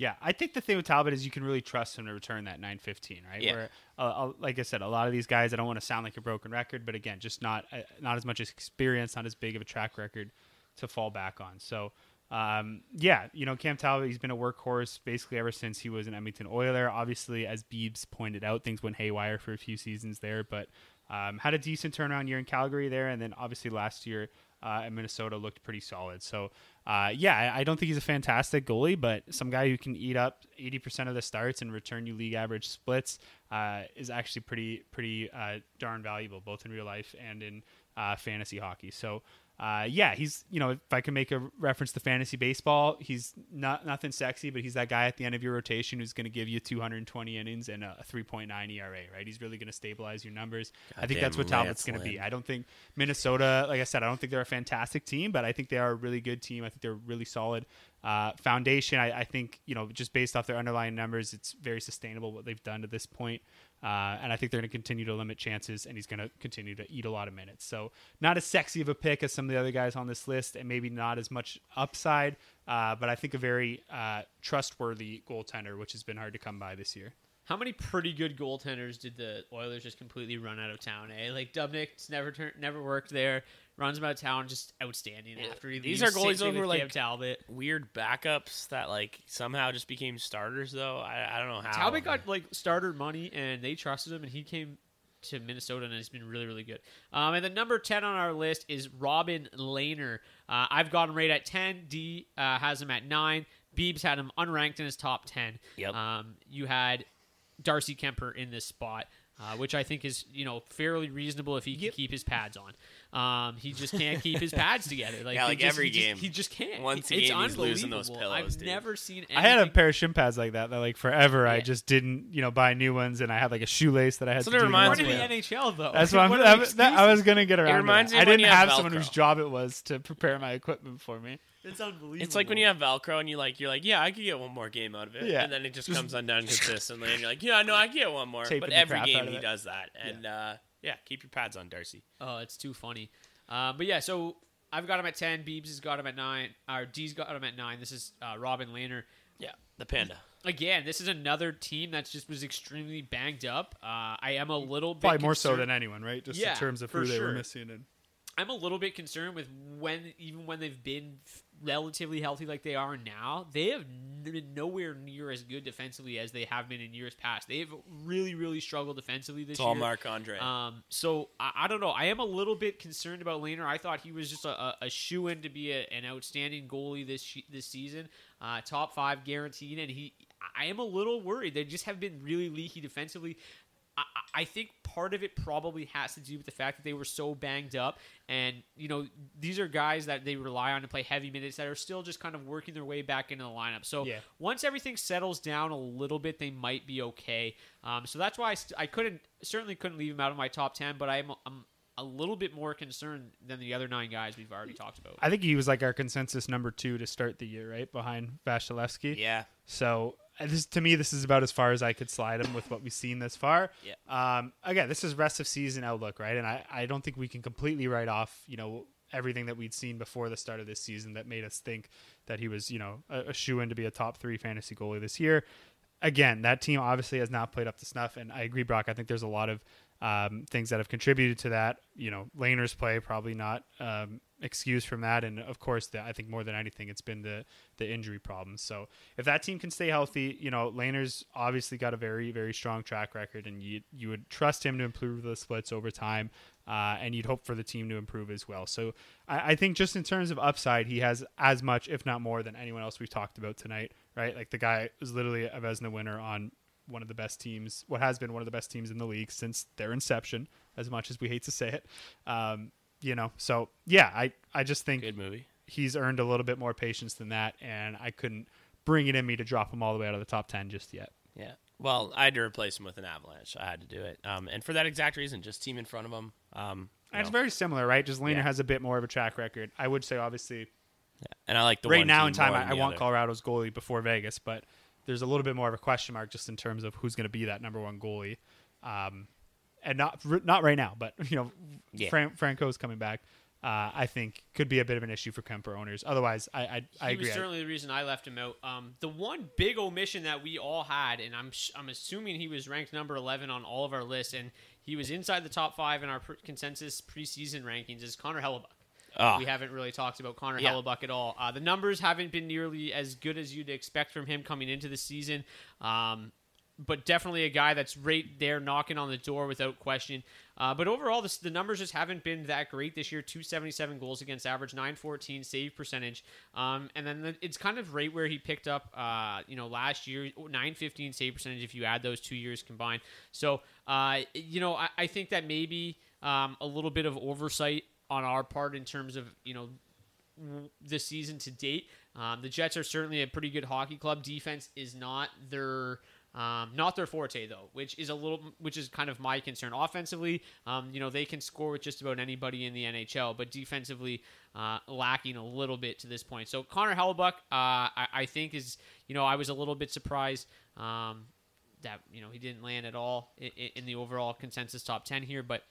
Yeah, I think the thing with Talbot is you can really trust him to return that 915, right? Yeah. Where, uh, uh, like I said, a lot of these guys, I don't want to sound like a broken record, but again, just not uh, not as much experience, not as big of a track record to fall back on. So, um, yeah, you know, Cam Talbot, he's been a workhorse basically ever since he was an Edmonton Oiler. Obviously, as Beebs pointed out, things went haywire for a few seasons there, but um, had a decent turnaround year in Calgary there, and then obviously last year uh, in Minnesota looked pretty solid. So, uh, yeah, I, don't think he's a fantastic goalie, but some guy who can eat up 80% of the starts and return you league average splits uh, is actually pretty pretty uh, darn valuable, both in real life and in uh, fantasy hockey. So, uh, yeah, he's you know if I can make a reference to fantasy baseball, he's not nothing sexy, but he's that guy at the end of your rotation who's going to give you 220 innings and a 3.9 ERA. Right? He's really going to stabilize your numbers. I think that's what Talbot's going to be. I don't think Minnesota, like I said, I don't think they're a fantastic team, but I think they are a really good team. I think they're really solid Uh, foundation, I, I think, you know, just based off their underlying numbers, it's very sustainable what they've done to this point. Uh, and I think they're going to continue to limit chances, and he's going to continue to eat a lot of minutes. So, not as sexy of a pick as some of the other guys on this list, and maybe not as much upside, uh, but I think a very uh, trustworthy goaltender, which has been hard to come by this year. How many pretty good goaltenders did the Oilers just completely run out of town? Eh, like Dubnyk's never turned, never worked there. Runs him out of town, just outstanding after he These leaves. are goalies Same thing who are with Cam like Talbot. weird backups that like somehow just became starters though. I, I don't know how. Talbot got like starter money, and they trusted him, and he came to Minnesota and has been really, really good. Um, and the number ten on our list is Robin Lehner. Uh, I've got him right at ten. D uh, has him at nine. Beebs had him unranked in his top ten. Yep. Um, you had Darcy Kuemper in this spot. Uh, which I think is, you know, fairly reasonable if he can keep his pads on. Um, he just can't keep his pads together. Like, Yeah, like just- every he just- game. he just can't. Once a it's game, he's losing those unbelievable. pillows, I've dude. never seen. Anything. I had a pair of shin pads like that. That like forever, I just didn't, you know, buy new ones, and I had like a shoelace that I had That's to what it do. reminds the Part of me the. NHL though. That's what, I'm, that, I was gonna get around. to reminds that. me I of when didn't have have someone whose job it was to prepare my equipment for me. It's unbelievable. It's like when you have Velcro and you like you're like, yeah, I could get one more game out of it, Yeah. and then it just, comes undone consistently, and you're like, yeah, no, I can get one more. Taping But every game he does that, and uh, yeah, keep your pads on, Darcy. Oh, it's too funny. Uh, but yeah, so I've got him at ten. Beebs has got him at nine. Our D's got him at nine. This is uh, Robin Lehner. Yeah, the panda. Again, this is another team that just was extremely banged up. Uh, I am a little bit Probably more so than anyone, right? Just Yeah, in terms of who they were missing. And I'm a little bit concerned with when, even when they've been f- relatively healthy like they are now, they have been nowhere near as good defensively as they have been in years past. They've really, really struggled defensively this It's all year. Marc Andre. Um, so I, I don't know. I am a little bit concerned about Lehner. I thought he was just a, a, a shoe in to be a, an outstanding goalie this this season, uh, top five guaranteed. And he, I am a little worried. They just have been really leaky defensively. I, I think part of it probably has to do with the fact that they were so banged up, and you know these are guys that they rely on to play heavy minutes that are still just kind of working their way back into the lineup. So Yeah. once everything settles down a little bit, they might be okay. Um, so that's why I, st- I couldn't certainly couldn't leave him out of my top ten, but I'm I'm a little bit more concerned than the other nine guys we've already talked about. I think he was like our consensus number two to start the year, right behind Vasilevskiy. yeah, So this to me, this is about as far as I could slide him with what we've seen this far. Yeah. Um. Again, this is rest of season outlook, right? And I, I don't think we can completely write off, you know, everything that we'd seen before the start of this season that made us think that he was, you know, a, a shoe in to be a top three fantasy goalie this year. Again, that team obviously has not played up to snuff, and I agree, Brock. I think there's a lot of um, things that have contributed to that. You know, Lehner's play probably not um, excused from that, and of course, the, I think more than anything, it's been the the injury problems. So if that team can stay healthy, you know, Lehner's obviously got a very very strong track record, and you you would trust him to improve the splits over time. Uh, and you'd hope for the team to improve as well. So I, I think just in terms of upside, he has as much, if not more, than anyone else we've talked about tonight. Right? Like the guy was literally a Vezina winner on one of the best teams, what has been one of the best teams in the league since their inception, as much as we hate to say it. Um, you know, so yeah, I, I just think good movie. he's earned a little bit more patience than that, and I couldn't bring it in me to drop him all the way out of the top 10 just yet. Yeah. Well, I had to replace him with an Avalanche. I had to do it, um, and for that exact reason, just team in front of him. Um, it's know, very similar, right? Just Lehner Yeah. has a bit more of a track record. I would say, obviously, and I like the right now in time, I, I want other. Colorado's goalie before Vegas, but there's a little bit more of a question mark just in terms of who's going to be that number one goalie. Um, and not not right now, but you know, Yeah. Fran- Franco's coming back. Uh, I think could be a bit of an issue for Kuemper owners. Otherwise, I I, I agree. was certainly the reason I left him out. Um, the one big omission that we all had, and I'm sh- I'm assuming he was ranked number 11 on all of our lists, and he was inside the top five in our pr- consensus preseason rankings, is Connor Hellebuyck. Ah. We haven't really talked about Connor Yeah. Hellebuyck at all. Uh, the numbers haven't been nearly as good as you'd expect from him coming into the season. Um, but definitely a guy that's right there knocking on the door without question. Uh, but overall, this, the numbers just haven't been that great this year. 277 goals against average, 914 save percentage. Um, and then the, it's kind of right where he picked up, uh, you know, last year, 915 save percentage if you add those two years combined. So, uh, you know, I, I think that maybe um, a little bit of oversight on our part in terms of, you know, this season to date. Um, the Jets are certainly a pretty good hockey club. Defense is not their Um, not their forte though, which is a little, which is kind of my concern. Offensively, um, you know, they can score with just about anybody in the NHL, but defensively, uh, lacking a little bit to this point. So Connor Hellebuyck, uh, I, I think is, you know, I was a little bit surprised um, that you know he didn't land at all in, in the overall consensus top ten here, but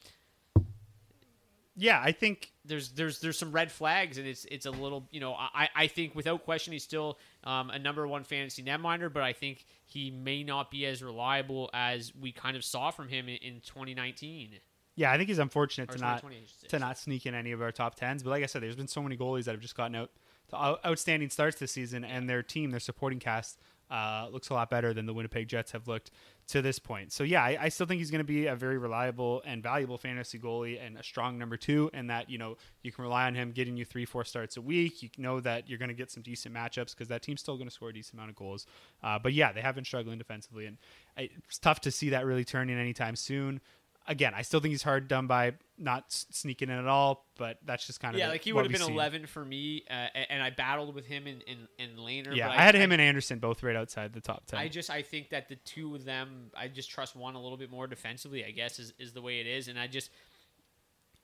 Yeah, I think there's there's there's some red flags and it's it's a little you know I I think without question he's still um, a number one fantasy netminder but I think he may not be as reliable as we kind of saw from him in, in 2019 yeah, I think he's unfortunate or to not 2020, I should say. to not sneak in any of our top tens. But like I said, there's been so many goalies that have just gotten out to out- outstanding starts this season, and their team, their supporting cast, uh, looks a lot better than the Winnipeg Jets have looked to this point. So yeah, I, I still think he's going to be a very reliable and valuable fantasy goalie and a strong number two, and that you know you can rely on him getting you three, four starts a week. You know that you're going to get some decent matchups because that team's still going to score a decent amount of goals. Uh, but yeah, they have been struggling defensively, and it's tough to see that really turning anytime soon. Again, I still think he's hard done by not sneaking in at all, but that's just kind of yeah the- like he would have been seen. 11 for me uh, and I battled with him in in, in Lehner Yeah, but I, had him and Andersen both right outside the top ten. I just I think that the two of them I just trust one a little bit more defensively. I guess is, is the way it is, and I just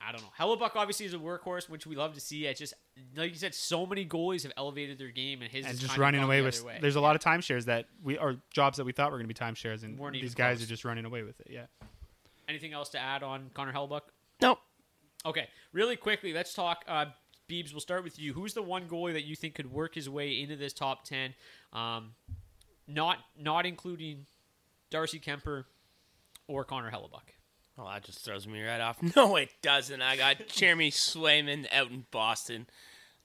I don't know. Hellebuyck obviously is a workhorse, which we love to see. I just like you said, so many goalies have elevated their game, and his and is just running away with. way. There's a lot of timeshares that we are jobs that we thought were going to be timeshares, and Weren't these guys close. are just running away with it. Yeah. Anything else to add on Connor Hellebuyck? Nope. Okay, really quickly, let's talk. Uh, Beebs, we'll start with you. Who's the one goalie that you think could work his way into this top ten? Um, not not including Darcy Kuemper or Connor Hellebuyck. Well, that just throws me right off. No, it doesn't. I got Jeremy Swayman out in Boston.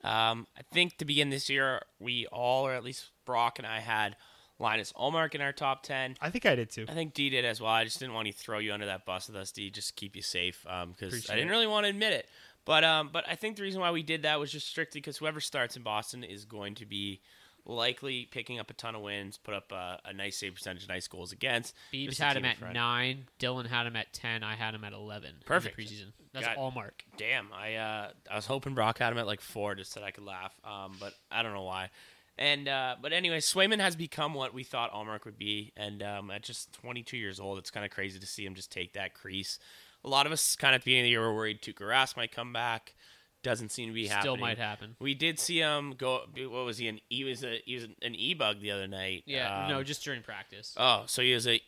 Um, I think to begin this year, we all, or at least Brock and I, had Linus Ullmark in our top 10. I think I did too. I think D did as well. I just didn't want to throw you under that bus with us, D, just to keep you safe because Appreciate I didn't really want to admit it. But um, but I think the reason why we did that was just strictly because whoever starts in Boston is going to be likely picking up a ton of wins, put up a, a nice save percentage, nice goals against. Beebs had him at friend. nine. Dylan had him at ten. I had him at eleven. Perfect. preseason. That's Got- all mark. Damn, I uh, I was hoping Brock had him at like four just so that I could laugh, um, but I don't know why. And uh, but anyway, Swayman has become what we thought Ullmark would be, and um, at just 22 years old, it's kind of crazy to see him just take that crease. A lot of us kind of at the beginning of the year were worried Tuukka Rask might come back. Doesn't seem to be happening. Still might happen. We did see him go. What was he? An he was a he was an e bug the other night. Yeah, Um, no, just during practice, Oh, so he was a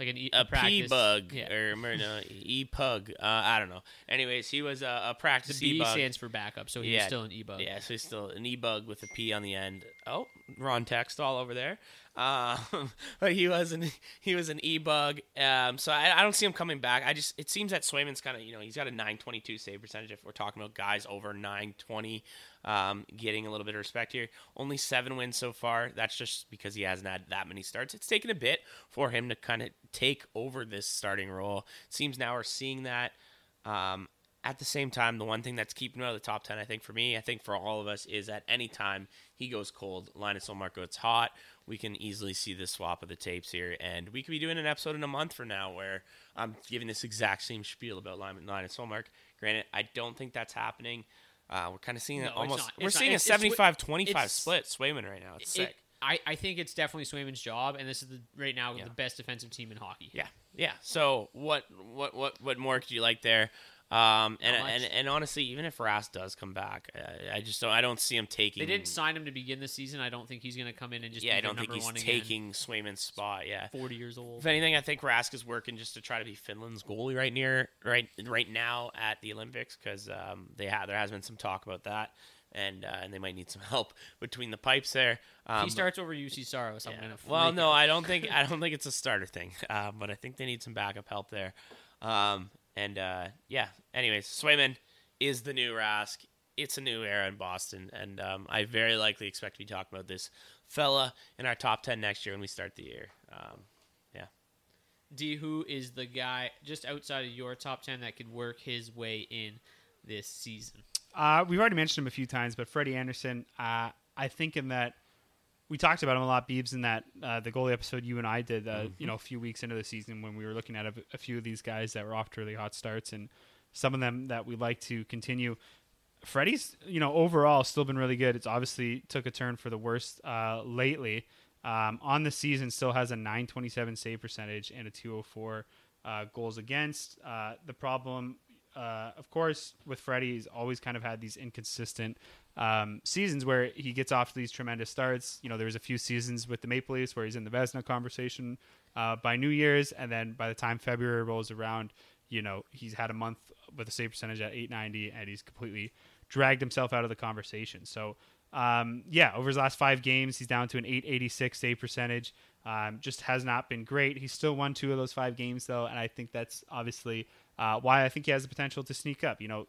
like an e- a practice. P bug Yeah. or no, E pug. Uh, I don't know. Anyways, he was a, a the practice B E bug. stands for backup, so he's Yeah, still an e bug. Yeah, so he's still an e-bug with a P on the end. Oh, Ron text all over there. Um, but he was an he was an e-bug. Um, so I, I don't see him coming back. I just it seems that Swayman's kind of you know he's got a 922 save percentage. If we're talking about guys over 920, um, getting a little bit of respect here. Only seven wins so far. That's just because he hasn't had that many starts. It's taken a bit for him to kind of take over this starting role. Seems now we're seeing that. Um, at the same time, the one thing that's keeping him out of the top 10, I think for me, I think for all of us, is at any time he goes cold, Linus Ullmark goes hot, we can easily see the swap of the tapes here. And we could be doing an episode in a month from now where I'm giving this exact same spiel about Lin- Linus Ullmark. Granted, I don't think that's happening. Uh, we're kind of seeing No, it almost. not. We're not. seeing It's- a it's 75 25 split Swayman right now. It's It- sick. I, I think it's definitely Swayman's job, and this is the, right now Yeah. the best defensive team in hockey. Yeah, yeah. So what what what what more could you like there? Um, and, and and honestly, even if Rask does come back, uh, I just don't. I don't see him taking. They didn't sign him to begin the season. I don't think he's going to come in and just Yeah, be I don't think he's one again. taking Swayman's spot. Yeah. Forty years old. If anything, I think Rask is working just to try to be Finland's goalie right near right right now at the Olympics because um, they have there has been some talk about that, and uh, and they might need some help between the pipes there. Um, he starts over Juuse Saros, I'm yeah. Well, no, I don't think I don't think it's a starter thing, uh, but I think they need some backup help there. Um, and uh, yeah, anyways, Swayman is the new Rask. It's a new era in Boston, and um, I very likely expect to be talking about this fella in our top ten next year when we start the year. Um, yeah, D, who is the guy just outside of your top ten that could work his way in this season? Uh, we've already mentioned him a few times, but Freddie Andersen, uh, I think in that we talked about him a lot, Beebs, in that uh, the goalie episode you and I did, uh, you know, a few weeks into the season when we were looking at a, a few of these guys that were off to really hot starts and some of them that we'd like to continue. Freddie's, you know, overall still been really good. It's obviously took a turn for the worst uh, lately. Um, on the season, still has a 927 save percentage and a 204 uh, goals against. Uh, the problem, uh, of course, with Freddie, he's always kind of had these inconsistent um, seasons where he gets off to these tremendous starts. You know, there was a few seasons with the Maple Leafs where he's in the Vezina conversation uh, by New Year's, and then by the time February rolls around, you know, he's had a month with a save percentage at 890, and he's completely dragged himself out of the conversation. So, um, yeah, over his last five games, he's down to an 886 save percentage. Um, just has not been great. He still won two of those five games, though, and I think that's obviously uh, why I think he has the potential to sneak up. You know,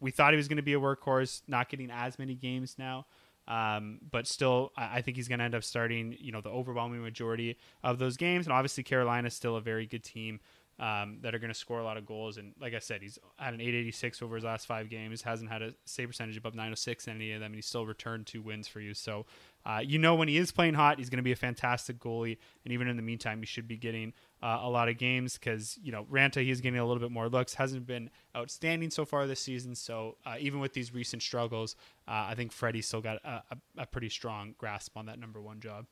we thought he was going to be a workhorse, not getting as many games now. Um, but still, I, think he's going to end up starting, you know, the overwhelming majority of those games. And obviously, Carolina is still a very good team um, that are going to score a lot of goals. And like I said, he's had an 886 over his last five games, hasn't had a save percentage above 906 in any of them, and he's still returned two wins for you. So, uh, you know, when he is playing hot, he's going to be a fantastic goalie. And even in the meantime, he should be getting uh, a lot of games because, you know, Raanta, he's getting a little bit more looks, hasn't been outstanding so far this season. So, uh, even with these recent struggles, uh, I think Freddie's still got a, a, a pretty strong grasp on that number one job.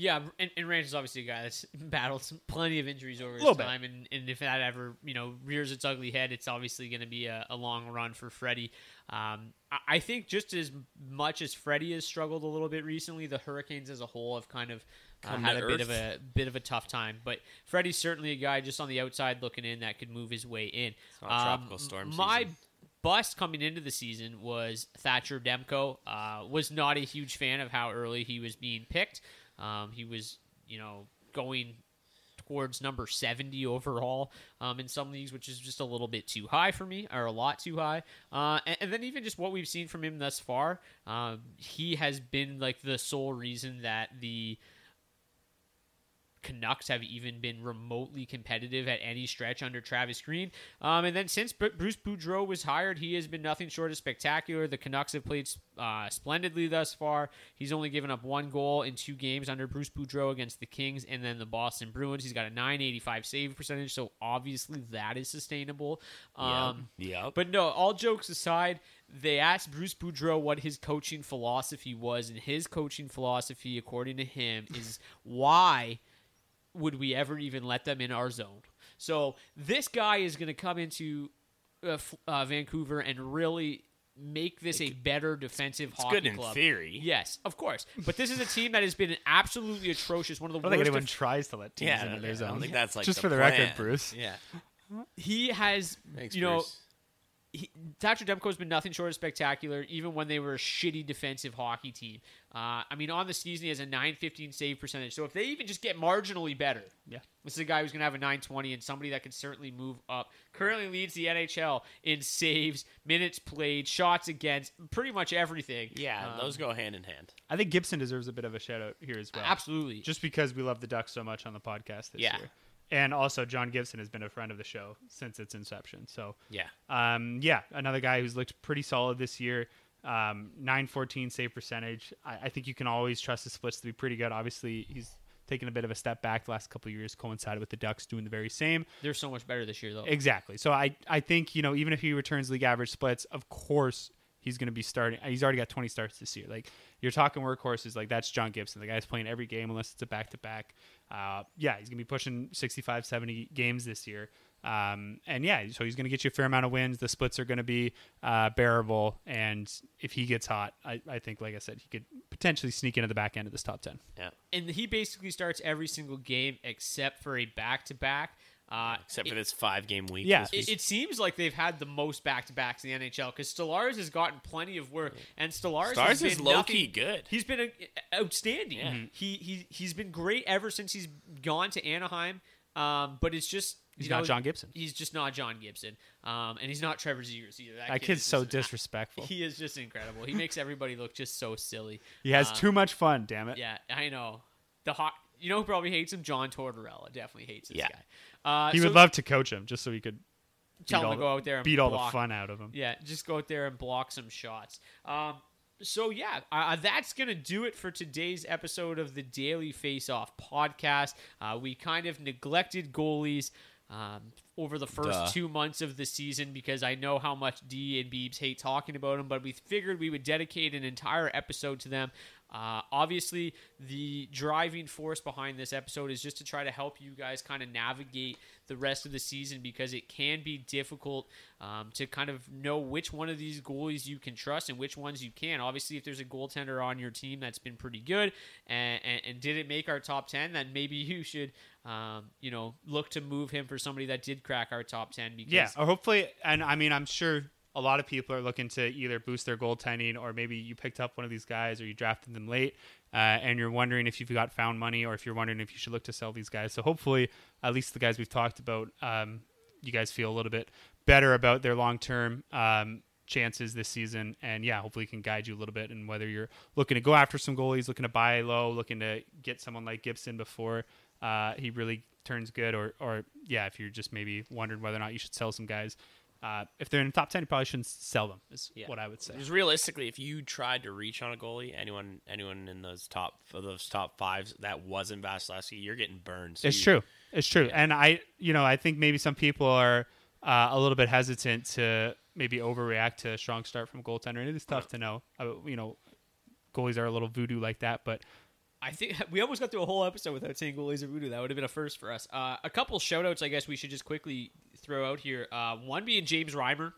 Yeah, and, and Ranch is obviously a guy that's battled some, plenty of injuries over his Little bit. time, and, and if that ever you know rears its ugly head, it's obviously going to be a, a long run for Freddie. Um, I, I think just as much as Freddie has struggled a little bit recently, the Hurricanes as a whole have kind of uh, had a bit of a bit of a tough time. But Freddie's certainly a guy just on the outside looking in that could move his way in. Um, tropical storm My season. bust coming into the season was Thatcher Demko. Uh, was not a huge fan of how early he was being picked. Um, he was, you know, going towards number 70 overall um, in some leagues, which is just a little bit too high for me, or a lot too high. Uh, and, and then even just what we've seen from him thus far, um, he has been like the sole reason that the Canucks have even been remotely competitive at any stretch under Travis Green. Um, and then since Bru- Bruce Boudreau was hired, he has been nothing short of spectacular. The Canucks have played uh, splendidly thus far. He's only given up one goal in two games under Bruce Boudreau against the Kings and then the Boston Bruins. He's got a 985 save percentage, so obviously that is sustainable. Um, Yep. But no, all jokes aside, they asked Bruce Boudreau what his coaching philosophy was, and his coaching philosophy, according to him, is why would we ever even let them in our zone? So this guy is going to come into uh, uh, Vancouver and really make this a better defensive It's hockey good in club. theory. Yes, of course. But this is a team that has been absolutely atrocious. One of the I don't think worst. anyone def- tries to let teams Yeah, into their I zone. don't think that's like just the for the record. Bruce. Yeah. he has, Thanks, you know, Bruce. He, Thatcher Demko's been nothing short of spectacular, even when they were a shitty defensive hockey team. Uh, I mean, on the season, he has a 915 save percentage. So if they even just get marginally better, Yeah. this is a guy who's going to have a 920 and somebody that can certainly move up. Currently leads the NHL in saves, minutes played, shots against, pretty much everything. Yeah, Um, those go hand in hand. I think Gibson deserves a bit of a shout out here as well. Absolutely. Just because we love the Ducks so much on the podcast this Yeah. year. And also, John Gibson has been a friend of the show since its inception. So, Yeah. um, yeah, another guy who's looked pretty solid this year. Um, 914 save percentage. I, I think you can always trust the splits to be pretty good. Obviously, he's taken a bit of a step back the last couple of years, coincided with the Ducks doing the very same. They're so much better this year, though. Exactly. So I, I think, you know, even if he returns league average splits, of course he's going to be starting. He's already got 20 starts this year. Like you're talking workhorses, like that's John Gibson. The guy's playing every game unless it's a back to back. Uh, yeah, he's going to be pushing 65, 70 games this year. Um, and yeah, so he's going to get you a fair amount of wins. The splits are going to be uh, bearable. And if he gets hot, I, I think, like I said, he could potentially sneak into the back end of this top 10. Yeah. and he basically starts every single game except for a back to back. Except for this five game week. Yeah. week. It, it seems like they've had the most back to backs in the NHL because Stolarz has gotten plenty of work, and Stolarz Stars has is been low nothing- key good. He's been uh, outstanding. Yeah. He he he's been great ever since he's gone to Anaheim. Um, but it's just He's you not John Gibson. He's just not John Gibson. Um, and he's not Trevor Zegras either. That, That kid kid's is so just- disrespectful. He is just incredible. He makes everybody look just so silly. He has Um, too much fun, damn it. Yeah, I know. The hot. You know who probably hates him? John Tortorella definitely hates this Yeah. guy. Uh, He so would love to coach him just so he could tell him to the- go out there and beat all the fun out of him. Yeah, just go out there and block some shots. Um, so yeah, uh, that's gonna do it for today's episode of the Daily Face Off podcast. Uh, we kind of neglected goalies. um, over the first Duh. two months of the season because I know how much D and Beebs hate talking about them, but we figured we would dedicate an entire episode to them. Uh, obviously, the driving force behind this episode is just to try to help you guys kind of navigate the rest of the season because it can be difficult um, to kind of know which one of these goalies you can trust and which ones you can. Obviously, if there's a goaltender on your team that's been pretty good and, and, and didn't make our top 10, then maybe you should, um, you know, look to move him for somebody that did crack our top 10 because Yeah, hopefully, and I mean, I'm sure a lot of people are looking to either boost their goaltending or maybe you picked up one of these guys or you drafted them late uh, and you're wondering if you've got found money or if you're wondering if you should look to sell these guys. So hopefully, at least the guys we've talked about, um, you guys feel a little bit better about their long term um, chances this season. And yeah, hopefully can guide you a little bit. And whether you're looking to go after some goalies, looking to buy low, looking to get someone like Gibson before uh, he really turns good, or or yeah, if you're just maybe wondering whether or not you should sell some guys. Uh, if they're in the top ten, you probably shouldn't sell them. Is Yeah. what I would say. Because realistically, if you tried to reach on a goalie, anyone anyone in those top those top fives that wasn't Vasilevskiy, you're getting burned. So It's you- true. It's true. And I, you know, I think maybe some people are uh, a little bit hesitant to maybe overreact to a strong start from a goaltender. And it is tough to know. Uh, you know, goalies are a little voodoo like that, but I think we almost got through a whole episode without saying goalies or voodoo. That would have been a first for us. Uh, a couple shout outs, I guess we should just quickly throw out here. Uh, one being James Reimer.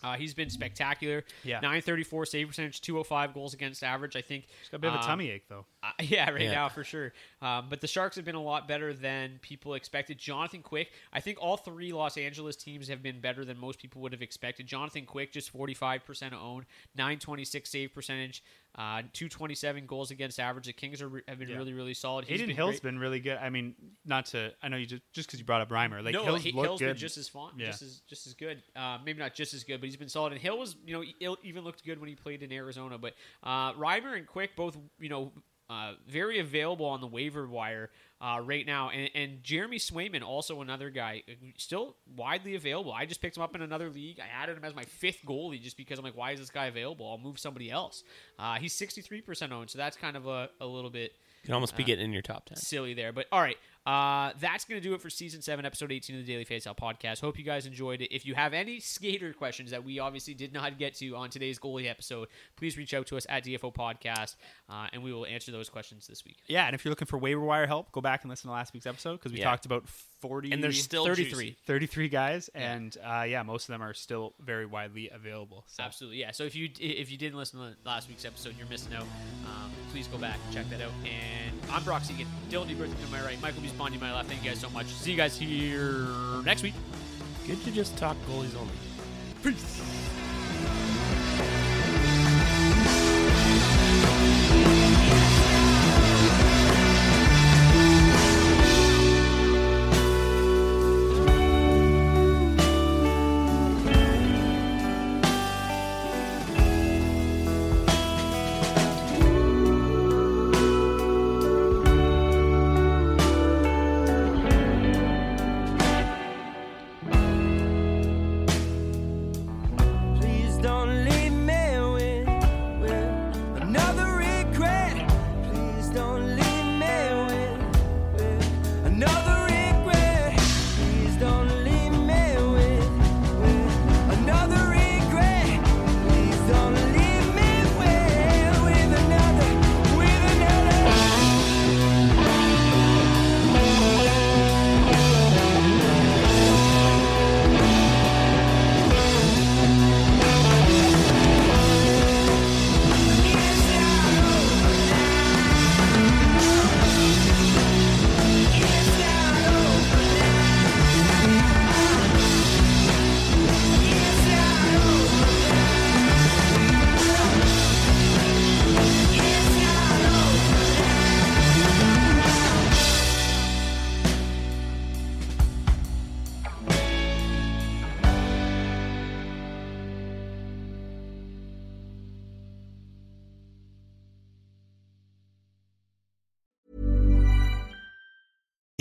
Uh, he's been spectacular. Yeah. 934 save percentage, 205 goals against average. I think. it's got a bit of a um, tummy ache though. uh, yeah, right Yeah. now for sure. Um, but the Sharks have been a lot better than people expected. Jonathan Quick, I think all three Los Angeles teams have been better than most people would have expected. Jonathan Quick just 45% owned, 926 save percentage, uh, 227 goals against average. The Kings are, have been Yeah. really, really solid. He's Aiden been Hill's great. been really good. I mean, not to. I know you just just because you brought up Reimer. Like no, Hill's he, Hill's been just as fun, Yeah. just as just as good. Uh, maybe not just as good, but he's been solid. And Hill was, you know, he even looked good when he played in Arizona. But uh, Reimer and Quick both, you know, uh, very available on the waiver wire uh, right now. And, and Jeremy Swayman, also another guy, uh, still widely available. I just picked him up in another league. I added him as my fifth goalie just because I'm like, why is this guy available? I'll move somebody else. Uh, he's 63% owned, so that's kind of a, a little bit You can almost be getting in your top ten. silly there. But all right, uh, that's going to do it for season seven, episode 18 of the Daily Faceoff podcast. Hope you guys enjoyed it. If you have any skater questions that we obviously did not get to on today's goalie episode, please reach out to us at DFO Podcast, uh, and we will answer those questions this week. Yeah, and if you're looking for waiver wire help, go back and listen to last week's episode because we Yeah. talked about 40 And there's still 33. juicy. 33 guys, and uh, yeah, most of them are still very widely available. So. Absolutely, yeah. So if you if you didn't listen to last week's episode, you're missing out. Um, please go back and check that out. And I'm Brock Seguin, Dylan DeBerth to my right, Michael B. Spondi to my left. Thank you guys so much. See you guys here next week. Good to just talk goalies only. Please